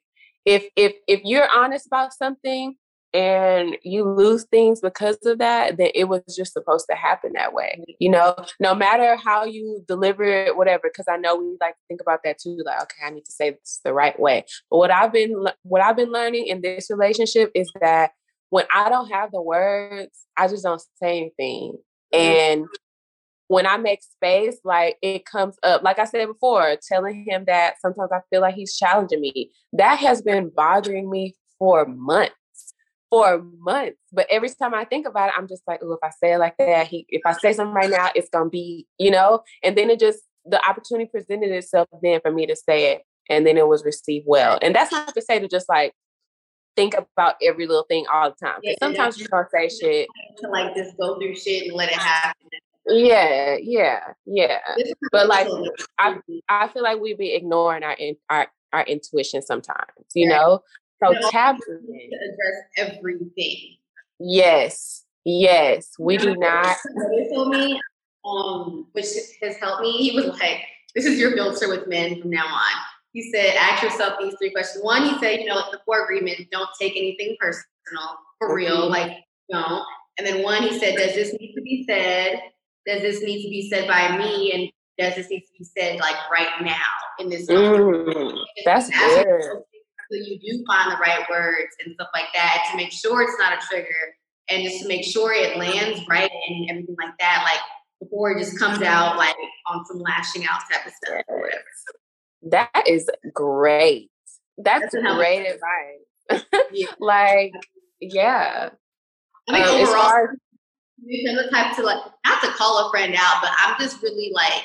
B: if if if you're honest about something and you lose things because of that, then it was just supposed to happen that way. Mm-hmm. You know, no matter how you deliver it, whatever, because I know we like to think about that too. Like, okay, I need to say this the right way. But what I've been what I've been learning in this relationship is that when I don't have the words, I just don't say anything. And when I make space, like it comes up, like I said before, telling him that sometimes I feel like he's challenging me. That has been bothering me for months for months. But every time I think about it, I'm just like, oh, if I say it like that, he if I say something right now, it's gonna be, you know, and then it just the opportunity presented itself then for me to say it and then it was received well. And that's not to say to just like think about every little thing all the time. Yeah, sometimes you don't say shit.
A: To like just go through shit and let it happen.
B: Yeah, yeah, yeah. But like I I feel like we be ignoring our in, our our intuition sometimes, you know? So no, tap
A: to address everything.
B: Yes, yes, we do not.
A: Told me, um, which has helped me. He was like, "This is your filter with men from now on." He said, "Ask yourself these three questions." One, he said, "You know, the four agreement: don't take anything personal, for real, like don't." And then one, he said, "Does this need to be said? Does this need to be said by me? And does this need to be said like right now in this
B: moment?" Mm, that's good
A: so you do find the right words and stuff like that to make sure it's not a trigger and just to make sure it lands right and everything like that. Like before it just comes out like on some lashing out type of stuff or whatever.
B: That is great. That's, That's great advice. yeah. like, yeah.
A: I think um, overall, the type to like not to call a friend out, but I'm just really like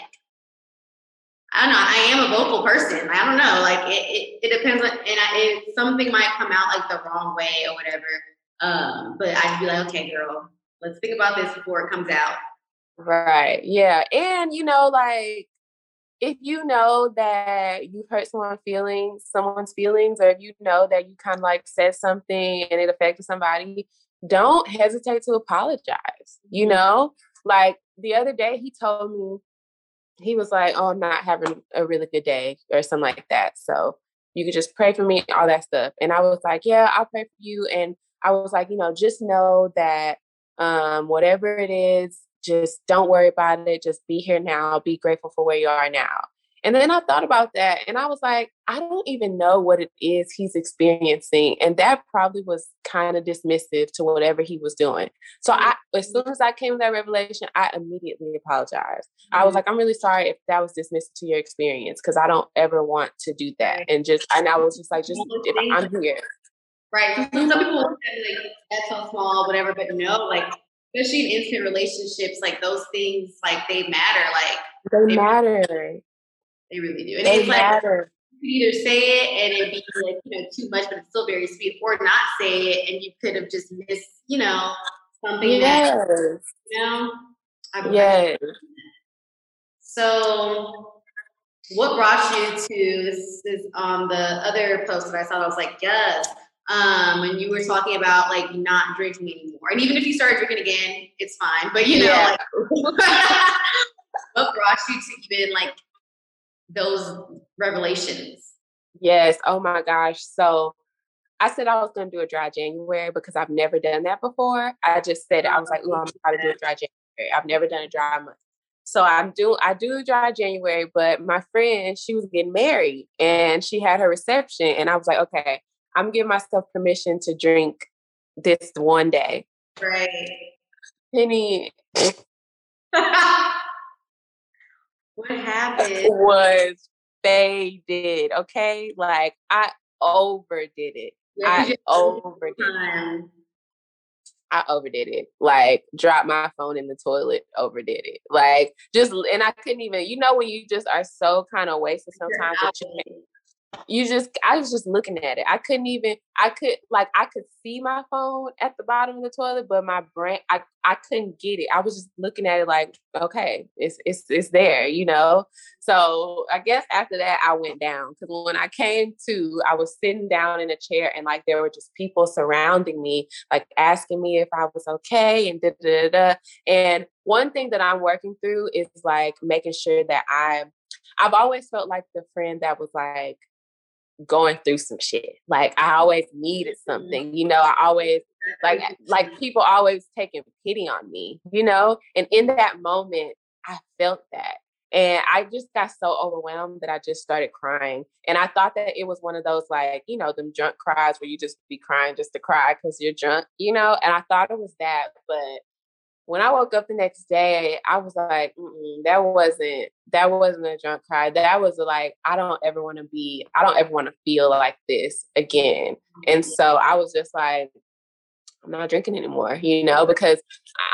A: I don't know. I am a vocal person. I don't know. Like it, it, it depends on, and I, it, something might come out like the wrong way or whatever. Um, but I'd be like, okay, girl, let's think about this before it comes out.
B: Right. Yeah. And you know, like if you know that you've hurt someone's feelings, someone's feelings, or if you know that you kind of like said something and it affected somebody, don't hesitate to apologize. You mm-hmm. know, like the other day he told me he was like, "Oh, I'm not having a really good day," or something like that. So you could just pray for me, all that stuff. And I was like, "Yeah, I'll pray for you." And I was like, you know, just know that um, whatever it is, just don't worry about it. Just be here now. Be grateful for where you are now. And then I thought about that and I was like, I don't even know what it is he's experiencing. And that probably was kind of dismissive to whatever he was doing. So I as mm-hmm. soon as I came to that revelation, I immediately apologized. I was mm-hmm. like, I'm really sorry if that was dismissive to your experience because I don't ever want to do that. And just and I was just like, just if I'm here.
A: Right. Some people say like that's so small, whatever, but no, like especially in intimate relationships, like those things like they matter. Like
B: they, they matter.
A: They really do. And they it's matter. like you could either say it and it'd be like, you know, too much, but it's still very sweet, or not say it and you could have just missed, you know, something yes. that you know.
B: I yes.
A: So what brought you to this is on the other post that I saw, I was like, yes. Um, when you were talking about like not drinking anymore. And even if you start drinking again, it's fine. But you know, yeah. like what brought you to even like those revelations?
B: Yes. Oh my gosh. So I said I was going to do a dry January because I've never done that before. I just said. I was like, oh, I'm going to do a dry January. I've never done a dry month. So I'm do I do dry January, but my friend, she was getting married and she had her reception. And I was like, okay, I'm giving myself permission to drink this one day.
C: Right.
B: Penny
C: What happened?
B: was faded. Okay. Like I overdid it. I overdid it. I overdid it. Like dropped my phone in the toilet, overdid it. Like just and I couldn't even, you know, when you just are so kind of wasted sometimes that you just I was just looking at it. I couldn't even I could like I could see my phone at the bottom of the toilet, but my brain I I couldn't get it. I was just looking at it like, okay, it's it's it's there, you know. So I guess after that I went down because when I came to, I was sitting down in a chair and like there were just people surrounding me, like asking me if I was okay and da da da. And one thing that I'm working through is like making sure that I I've always felt like the friend that was like going through some shit. Like I always needed mm-hmm. something, you know, I always like like people always taking pity on me, you know? And in that moment, I felt that. And I just got so overwhelmed that I just started crying. And I thought that it was one of those like, you know, them drunk cries where you just be crying just to cry because you're drunk, you know? And I thought it was that, but when I woke up the next day, I was like, that wasn't that wasn't a drunk cry. That was like, I don't ever want to be, I don't ever want to feel like this again. And so I was just like, I'm not drinking anymore, you know, because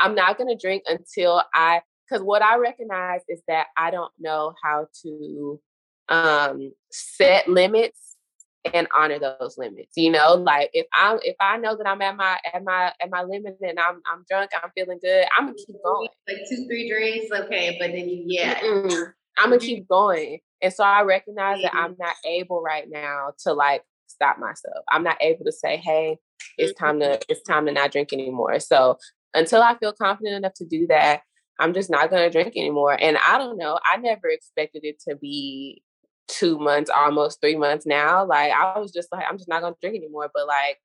B: I'm not gonna drink until I because what I recognize is that I don't know how to um set limits and honor those limits. You know, like if I'm if I know that I'm at my at my at my limit and I'm I'm drunk, I'm feeling good, I'm gonna keep going.
C: Like two, three drinks, okay, but then you yeah.
B: Mm-mm. I'm gonna keep going. And so I recognize mm-hmm. that I'm not able right now to like stop myself. I'm not able to say, hey, it's time to it's time to not drink anymore. So until I feel confident enough to do that, I'm just not gonna drink anymore. And I don't know, I never expected it to be two months, almost three months now. Like I was just like, I'm just not gonna drink anymore. But like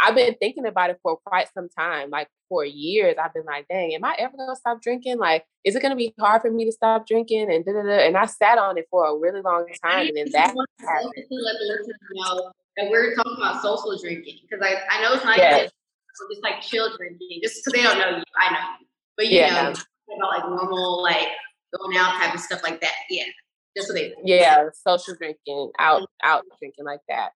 B: I've been thinking about it for quite some time. Like for years, I've been like, dang, am I ever gonna stop drinking? Like, is it gonna be hard for me to stop drinking? And da da da. And I sat on it for a really long time, and then that happened.
C: Let the listeners know that we're talking about social drinking because I, I know it's not yes. just like chill drinking, just because they don't know you. I know you, but you yeah. know about like normal like going out type of stuff like that. Yeah. They
B: yeah, social drinking, out mm-hmm. out drinking like that.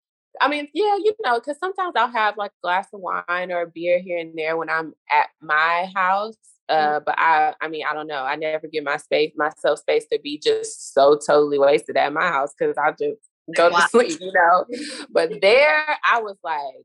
B: I mean, yeah, you know, because sometimes I'll have like a glass of wine or a beer here and there when I'm at my house. Mm-hmm. Uh, but I, I mean, I don't know. I never give my space, myself space to be just so totally wasted at my house because I just go wow. to sleep, you know. But there, I was like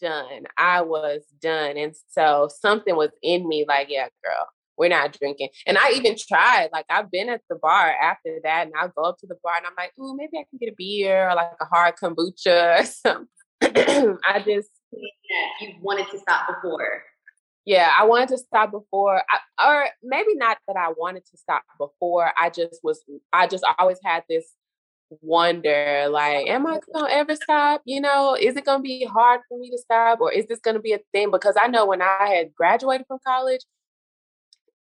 B: done. I was done, and so something was in me like, yeah, girl, we're not drinking. And I even tried, like I've been at the bar after that and I'll go up to the bar and I'm like, oh, maybe I can get a beer or like a hard kombucha or something. I just
C: yeah, you wanted to stop before.
B: Yeah, I wanted to stop before, I, or maybe not that I wanted to stop before. I just was, I just always had this wonder like am i mm-hmm. gonna ever stop you know is it gonna be hard for me to stop or is this gonna be a thing because i know when i had graduated from college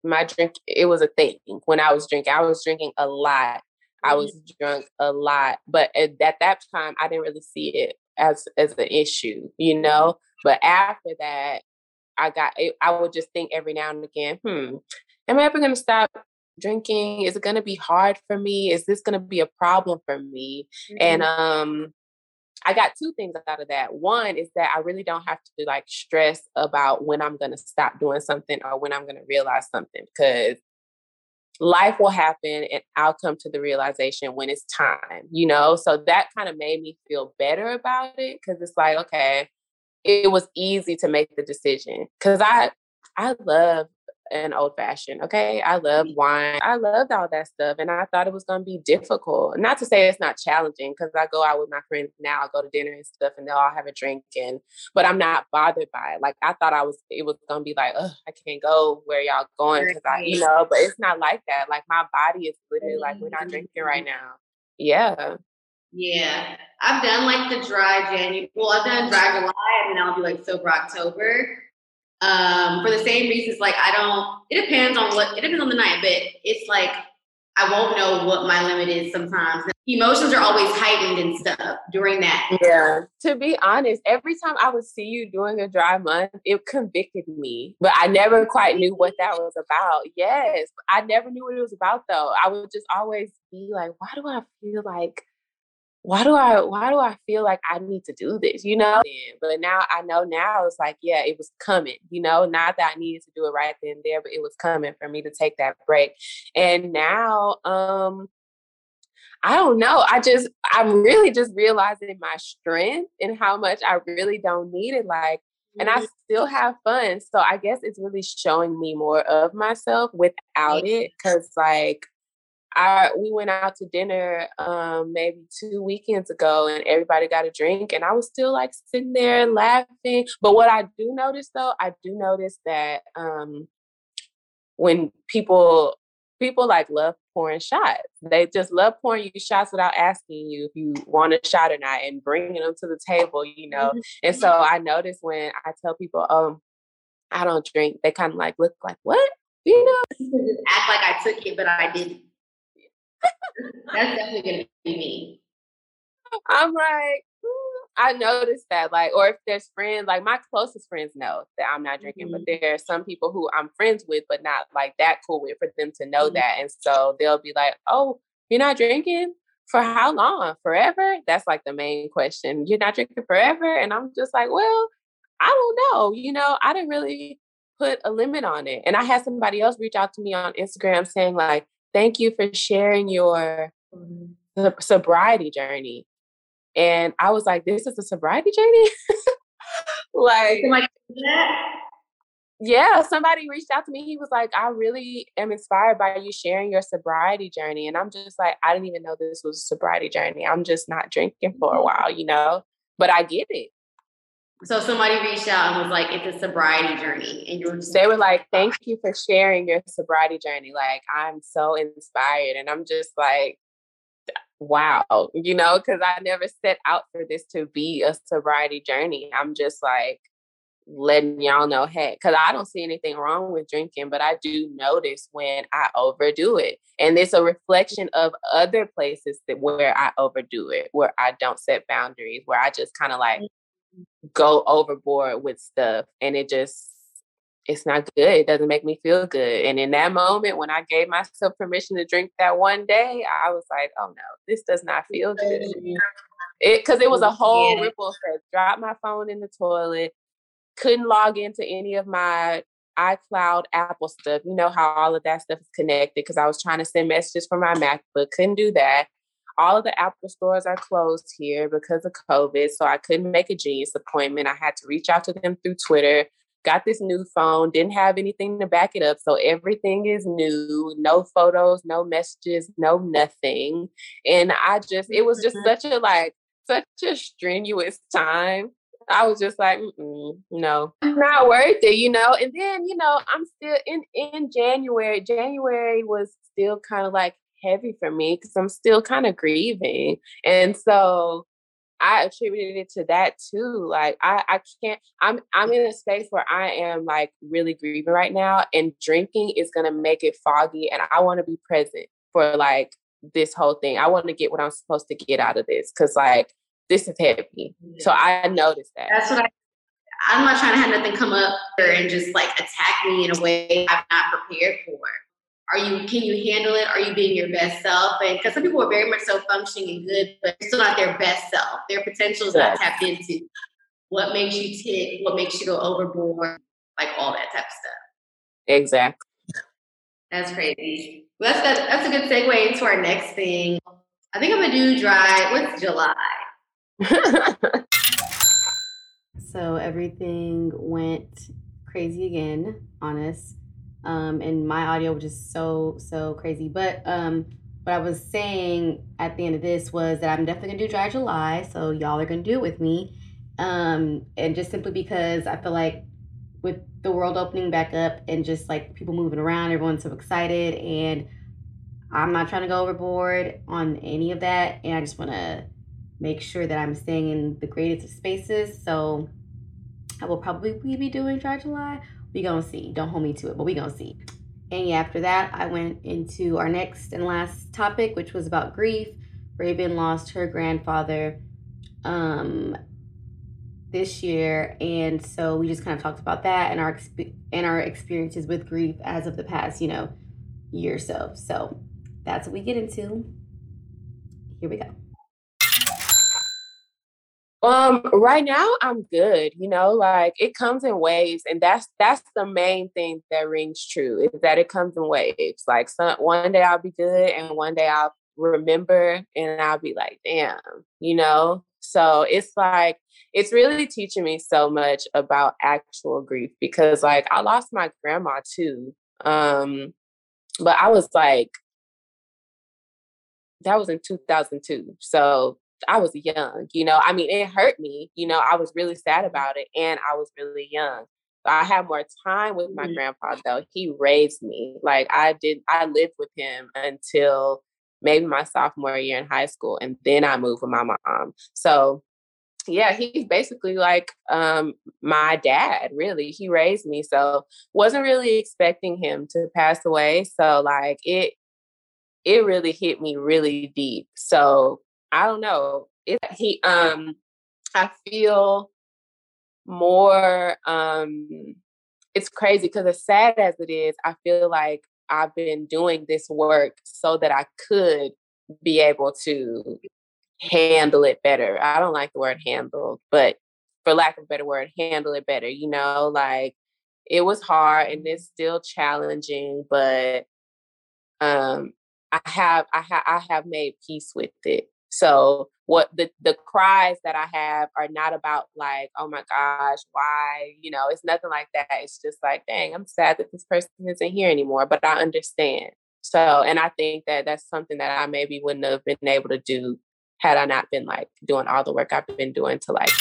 B: my drink it was a thing when I was drinking. I was drinking a lot. I mm-hmm. was drunk a lot, but at, at that time I didn't really see it as as an issue, you know. But after that, I got I would just think every now and again, hmm, am I ever gonna stop drinking? Is it gonna be hard for me? Is this gonna be a problem for me? Mm-hmm. And um I got two things out of that. One is that I really don't have to like stress about when I'm going to stop doing something or when I'm going to realize something because life will happen and I'll come to the realization when it's time, you know? So that kind of made me feel better about it because it's like, okay, it was easy to make the decision because I I love an old fashioned. Okay. I love mm. wine. I loved all that stuff. And I thought it was going to be difficult. Not to say it's not challenging because I go out with my friends now, I go to dinner and stuff and they'll all have a drink. And, but I'm not bothered by it. Like I thought I was, it was going to be like, oh, I can't go where y'all going because I, you know, but it's not like that. Like my body is literally like, we're not drinking right mm-hmm. now. Yeah.
C: Yeah. I've done like the dry January. Well, I've done dry July and then I'll do like sober October. Um, for the same reasons, like I don't. It depends on what. It depends on the night, but it's like I won't know what my limit is sometimes. Emotions are always heightened and stuff during that.
B: Yeah. To be honest, every time I would see you doing a dry month, it convicted me. But I never quite knew what that was about. Yes. I never knew what it was about though. I would just always be like, why do I feel like why do I why do I feel like I need to do this? You know? But now I know now it's like, yeah, it was coming, you know, not that I needed to do it right then and there, but it was coming for me to take that break. And now um I don't know. I just I'm really just realizing my strength and how much I really don't need it. Like and I mm-hmm. still have fun. So I guess it's really showing me more of myself without it. Cause like I we went out to dinner um, maybe two weekends ago, and everybody got a drink, and I was still like sitting there laughing. But what I do notice, though, I do notice that um, when people people like love pouring shots, they just love pouring you shots without asking you if you want a shot or not, and bringing them to the table, you know. Mm-hmm. And so I notice when I tell people, um, I don't drink, they kind of like look like what. You know, just
C: act like I took it, but I didn't. That's definitely gonna be me.
B: I'm like, I noticed that, like, or if there's friends, like my closest friends know that I'm not drinking, mm-hmm. but there are some people who I'm friends with, but not like that cool with for them to know mm-hmm. that. And so they'll be like, Oh, you're not drinking? For how long? Forever? That's like the main question. You're not drinking forever? And I'm just like, Well, I don't know. You know, I didn't really put a limit on it. And I had somebody else reach out to me on Instagram saying, like, thank you for sharing your mm-hmm. sobriety journey. And I was like, this is a sobriety journey? like, yeah, somebody reached out to me. He was like, I really am inspired by you sharing your sobriety journey. And I'm just like, I didn't even know this was a sobriety journey. I'm just not drinking for a mm-hmm. while, you know? But I get it.
C: So somebody reached out and was like, "It's a sobriety journey," and you were.
B: They were like, "Thank you for sharing your sobriety journey. Like, I'm so inspired," and I'm just like, "Wow," you know, because I never set out for this to be a sobriety journey. I'm just like letting y'all know, hey, because I don't see anything wrong with drinking, but I do notice when I overdo it, and it's a reflection of other places that where I overdo it, where I don't set boundaries, where I just kind of like mm. Go overboard with stuff and it just it's not good. It doesn't make me feel good. And in that moment, when I gave myself permission to drink that one day, I was like, oh no, this does not feel good. It because it was a whole ripple effect. Dropped my phone in the toilet, couldn't log into any of my iCloud Apple stuff. You know how all of that stuff is connected because I was trying to send messages from my MacBook, couldn't do that all of the Apple stores are closed here because of COVID. So I couldn't make a genius appointment. I had to reach out to them through Twitter. Got this new phone, didn't have anything to back it up. So everything is new, no photos, no messages, no nothing. And I just, it was just mm-hmm. such a like, such a strenuous time. I was just like, no, not worth it, you know. And then, you know, I'm still in in January. January was still kind of like heavy for me because I'm still kind of grieving. And so I attributed it to that too. Like I, I can't I'm I'm in a space where I am like really grieving right now and drinking is gonna make it foggy and I wanna be present for like this whole thing. I want to get what I'm supposed to get out of this because like this is heavy. So I noticed that.
C: That's what I I'm not trying to have nothing come up and just like attack me in a way I'm not prepared for are you can you handle it? Are you being your best self? And because some people are very much so functioning and good but still not their best self. Their potential is not tapped into. What makes you tick? What makes you go overboard? Like all that type of stuff.
B: Exactly
C: that's crazy. Well, that's that, that's a good segue into our next thing. I think i'm gonna do dry what's july?
A: So everything went crazy again on us um, and my audio was just so so crazy. But um, what I was saying at the end of this was that I'm definitely gonna do dry July, so y'all are gonna do it with me, um, and just simply because I feel like with the world opening back up and just like people moving around, everyone's so excited, and I'm not trying to go overboard on any of that, and I just want to make sure that I'm staying in the greatest of spaces. So I will probably be doing dry July we gonna see. Don't hold me to it, but we gonna see. And yeah, after that, I went into our next and last topic, which was about grief. Raven lost her grandfather um, this year, and so we just kind of talked about that and our and our experiences with grief as of the past, you know, year or so. So that's what we get into. Here we go.
B: Um, right now I'm good, you know, like it comes in waves, and that's that's the main thing that rings true is that it comes in waves. Like some one day I'll be good, and one day I'll remember, and I'll be like, damn, you know. So it's like it's really teaching me so much about actual grief because like I lost my grandma too. Um, but I was like, that was in 2002. So I was young, you know. I mean, it hurt me, you know. I was really sad about it, and I was really young. So I had more time with my mm-hmm. grandpa, though. He raised me. Like I did, I lived with him until maybe my sophomore year in high school, and then I moved with my mom. So yeah, he's basically like um, my dad, really. He raised me. So wasn't really expecting him to pass away. So like it it really hit me really deep. So I don't know. It he um I feel more um it's crazy because as sad as it is, I feel like I've been doing this work so that I could be able to handle it better. I don't like the word handle, but for lack of a better word, handle it better. You know, like it was hard and it's still challenging, but um I have I have I have made peace with it. So what the the cries that I have are not about like, oh my gosh, why? You know, it's nothing like that. It's just like, dang, I'm sad that this person isn't here anymore, but I understand. So, and I think that that's something that I maybe wouldn't have been able to do had I not been like doing all the work I've been doing to like.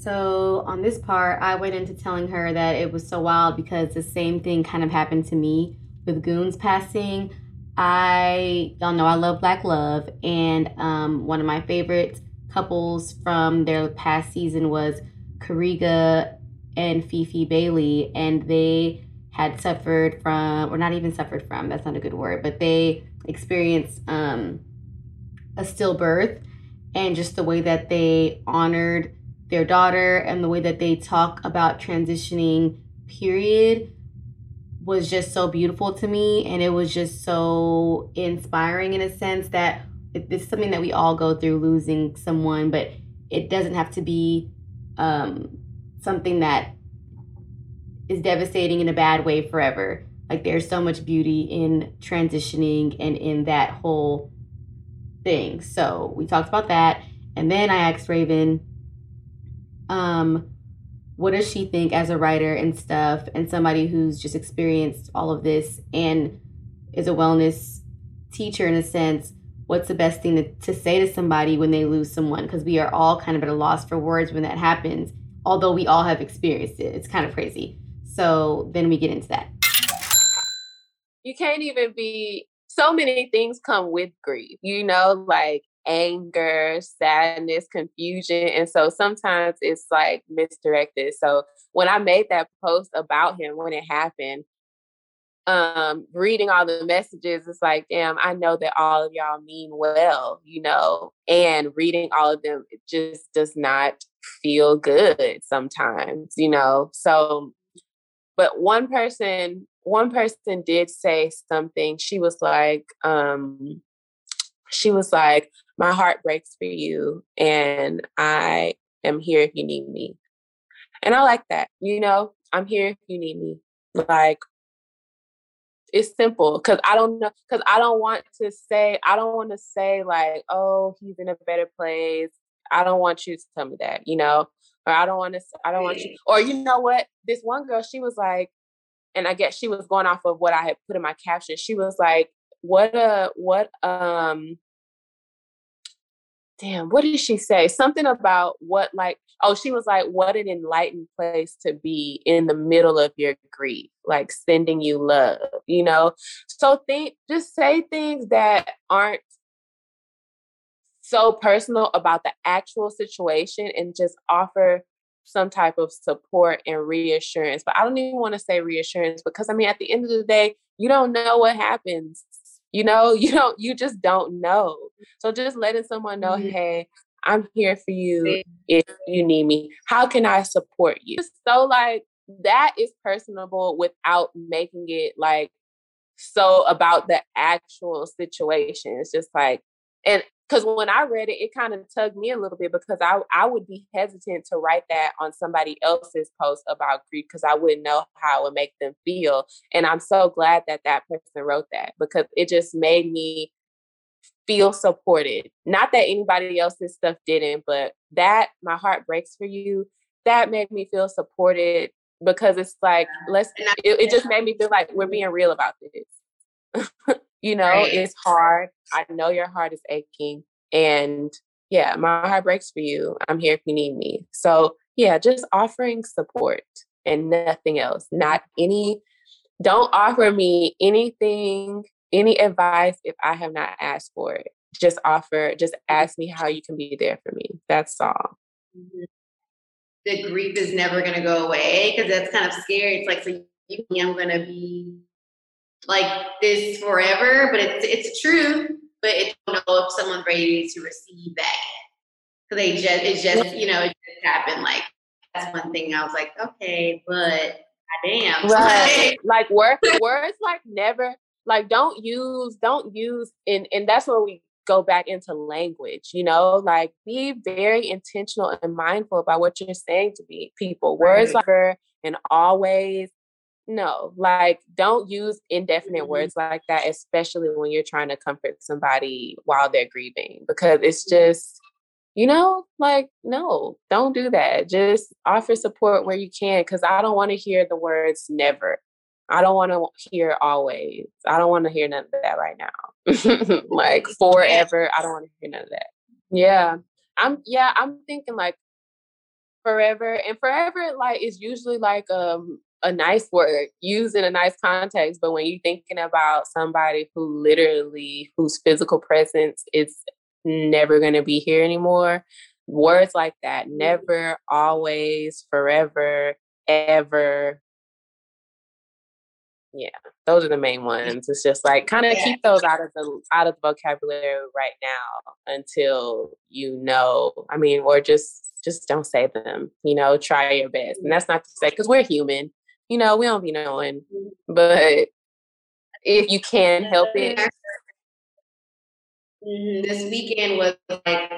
A: So on this part, I went into telling her that it was so wild because the same thing kind of happened to me with Goons passing. I y'all know I love Black Love, and um, one of my favorite couples from their past season was Kariga and Fifi Bailey, and they had suffered from, or not even suffered from, that's not a good word, but they experienced um, a stillbirth, and just the way that they honored their daughter and the way that they talk about transitioning, period was just so beautiful to me and it was just so inspiring in a sense that it's something that we all go through losing someone but it doesn't have to be um, something that is devastating in a bad way forever. Like there's so much beauty in transitioning and in that whole thing. So we talked about that and then i asked raven um what does she think as a writer and stuff and somebody who's just experienced all of this and is a wellness teacher in a sense what's the best thing to, to say to somebody when they lose someone? Because we are all kind of at a loss for words when that happens although we all have experienced it. It's kind of crazy. So then we get into that.
B: You can't even be so many things come with grief you know like anger, sadness, confusion. And so sometimes it's like misdirected. So when I made that post about him when it happened, um, reading all the messages, it's like, damn, I know that all of y'all mean well, you know, and reading all of them, it just does not feel good sometimes, you know. So, but one person, one person did say something. She was like, um, she was like, My heart breaks for you, and I am here if you need me. And I like that. You know, I'm here if you need me. Like, it's simple because I don't know, because I don't want to say, I don't want to say, like, oh, he's in a better place. I don't want you to tell me that, you know, or I don't want to, I don't want you, or you know what? This one girl, she was like, and I guess she was going off of what I had put in my caption. She was like, what a, what, um, damn, what did she say? Something about what, like, oh, she was like, what an enlightened place to be in the middle of your grief, like sending you love, you know? So think, just say things that aren't so personal about the actual situation and just offer some type of support and reassurance. But I don't even want to say reassurance because I mean, at the end of the day, you don't know what happens. You know, you don't, you just don't know. So just letting someone know, mm-hmm. hey, I'm here for you if you need me. How can I support you? So, like, that is personable without making it like so about the actual situation. It's just like, and because when I read it, it kind of tugged me a little bit because I I would be hesitant to write that on somebody else's post about grief because I wouldn't know how it would make them feel. And I'm so glad that that person wrote that because it just made me feel supported. Not that anybody else's stuff didn't, but that my heart breaks for you. That made me feel supported because it's like let's. It, it just made me feel like we're being real about this. you know, right. it's hard. I know your heart is aching, and yeah, my heart breaks for you. I'm here if you need me. So yeah, just offering support and nothing else. Not any. Don't offer me anything any advice if I have not asked for it. Just offer, just ask me how you can be there for me. That's all. Mm-hmm.
C: The grief is never going to go away because that's kind of scary. It's like, so you I'm going to be like this forever, but it's it's true. But it don't know if someone's ready to receive that. Because they just, it just, you know, it just happened. Like, that's one thing I was like, okay, but damn.
B: Right. like words, words like never like don't use don't use and and that's where we go back into language you know like be very intentional and mindful about what you're saying to be people words like and always no like don't use indefinite mm-hmm. words like that especially when you're trying to comfort somebody while they're grieving because it's just you know like no don't do that just offer support where you can because i don't want to hear the words never I don't want to hear always. I don't want to hear none of that right now. like forever. I don't want to hear none of that. Yeah. I'm yeah, I'm thinking like forever. And forever like is usually like um a nice word used in a nice context. But when you're thinking about somebody who literally whose physical presence is never gonna be here anymore, words like that, mm-hmm. never, always, forever, ever, yeah those are the main ones it's just like kind of yeah. keep those out of the out of the vocabulary right now until you know i mean or just just don't say them you know try your best and that's not to say because we're human you know we don't be knowing mm-hmm. but if you can help it
C: mm-hmm. this weekend was like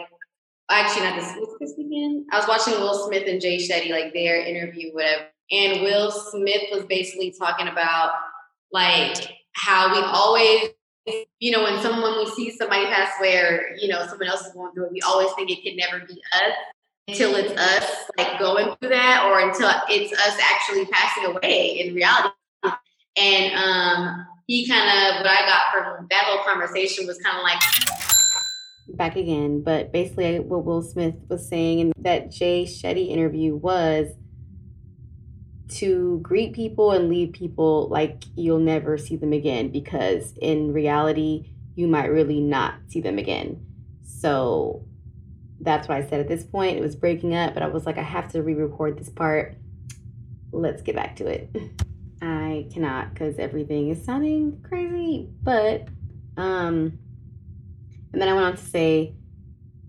C: actually not this was this weekend i was watching will smith and jay shetty like their interview whatever and Will Smith was basically talking about like how we always, you know, when someone we see somebody pass away or you know someone else is going through it, we always think it can never be us until it's us like going through that or until it's us actually passing away in reality. And um, he kind of what I got from that whole conversation was kind of like
A: back again, but basically what Will Smith was saying in that Jay Shetty interview was to greet people and leave people like you'll never see them again because in reality you might really not see them again so that's why i said at this point it was breaking up but i was like i have to re-record this part. Let's get back to it. I cannot because everything is sounding crazy but um and then i went on to say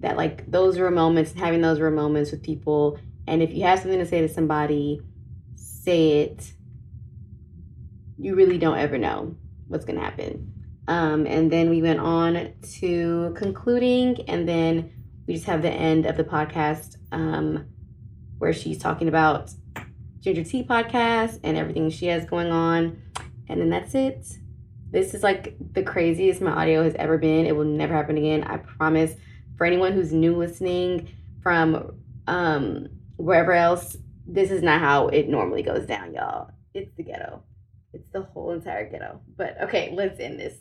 A: that like those were moments having those were moments with people and if you have something to say to somebody say it, you really don't ever know what's going to happen. Um, and then we went on to concluding, and then we just have the end of the podcast um, where she's talking about Ginger Tea podcast and everything she has going on. And then that's it. This is like the craziest my audio has ever been. It will never happen again. I promise. For anyone who's new listening from um, wherever else, this is not how it normally goes down, y'all. It's the ghetto. It's the whole entire ghetto. But okay, let's end this.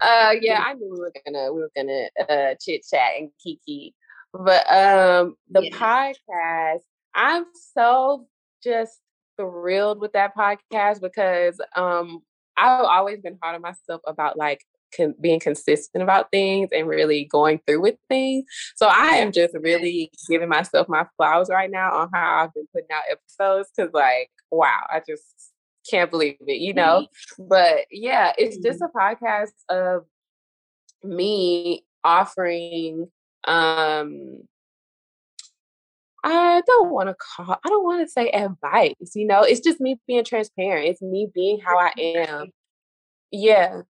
B: Uh yeah, I knew we were gonna we were gonna uh chit chat and kiki. But um the yeah. podcast, I'm so just thrilled with that podcast because um I've always been hard on myself about like con- being consistent about things and really going through with things. So I am just really giving myself my flowers right now on how I've been putting out episodes because, like, wow, I just can't believe it, you know? Mm-hmm. But yeah, it's just mm-hmm. a podcast of me offering um I don't want to call, I don't want to say advice, you know, it's just me being transparent. It's me being how I am. Yeah.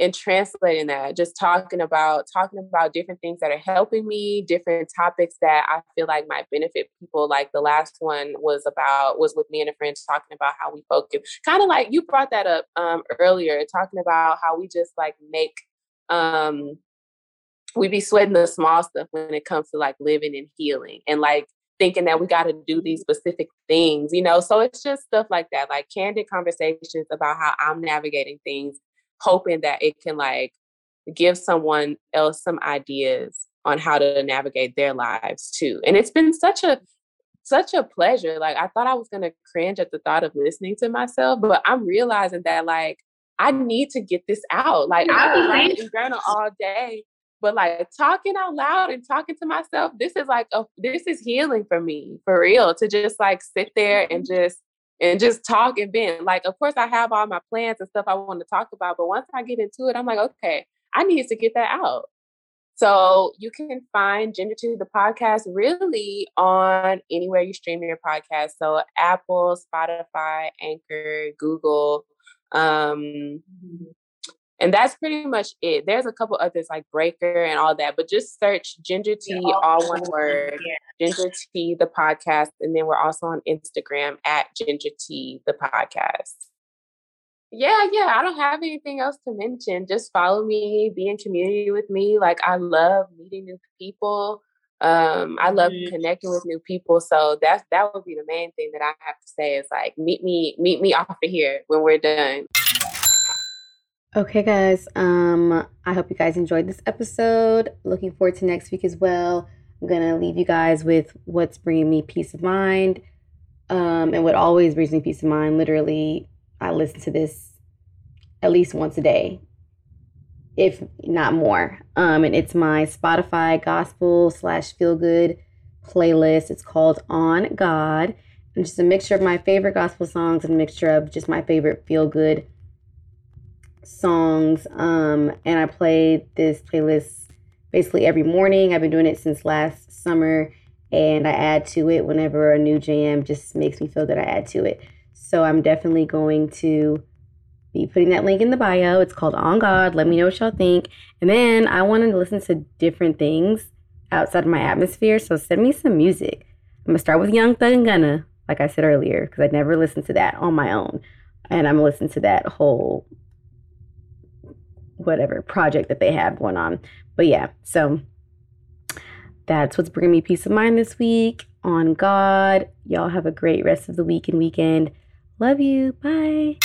B: And translating that, just talking about talking about different things that are helping me, different topics that I feel like might benefit people. Like the last one was about was with me and a friend talking about how we focus, kind of like you brought that up um, earlier, talking about how we just like make um we be sweating the small stuff when it comes to like living and healing and like thinking that we got to do these specific things, you know? So it's just stuff like that, like candid conversations about how I'm navigating things, hoping that it can like give someone else some ideas on how to navigate their lives too. And it's been such a such a pleasure. Like I thought I was going to cringe at the thought of listening to myself, but I'm realizing that like I need to get this out. Like yeah. I be writing journal all day, but like talking out loud and talking to myself this is like a this is healing for me for real to just like sit there and just and just talk and vent. Like of course i have all my plans and stuff i want to talk about but once i get into it i'm like okay i need to get that out. So you can find Ginger Tea the podcast really on anywhere you stream your podcast. So Apple, Spotify, Anchor, Google, um, mm-hmm and that's pretty much it. There's a couple others like Breaker and all that, but just search Ginger Tea, yeah, all one word, yeah. Ginger Tea, the podcast. And then we're also on Instagram at Ginger Tea, the podcast. Yeah, yeah, I don't have anything else to mention. Just follow me, be in community with me. Like, I love meeting new people. Um, I love mm-hmm. connecting with new people. So that's that would be the main thing that I have to say is like meet me, meet me off of here when we're done.
A: Okay, guys. Um, I hope you guys enjoyed this episode. Looking forward to next week as well. I'm gonna leave you guys with what's bringing me peace of mind, um, and what always brings me peace of mind. Literally, I listen to this at least once a day, if not more. Um, and it's my Spotify gospel slash feel good playlist. It's called On God, and just a mixture of my favorite gospel songs and a mixture of just my favorite feel good songs. Um, and I play this playlist basically every morning. I've been doing it since last summer, and I add to it whenever a new jam just makes me feel good. I add to it. So I'm definitely going to be putting that link in the bio. It's called On God. Let me know what y'all think. And then I want to listen to different things outside of my atmosphere. So send me some music. I'm gonna start with Young Thug and Gunna, like I said earlier, because I never listened to that on my own. And I'm gonna listen to that whole whatever project that they have going on. But yeah, so that's what's bringing me peace of mind this week. On God. Y'all have a great rest of the week and weekend. Love you. Bye.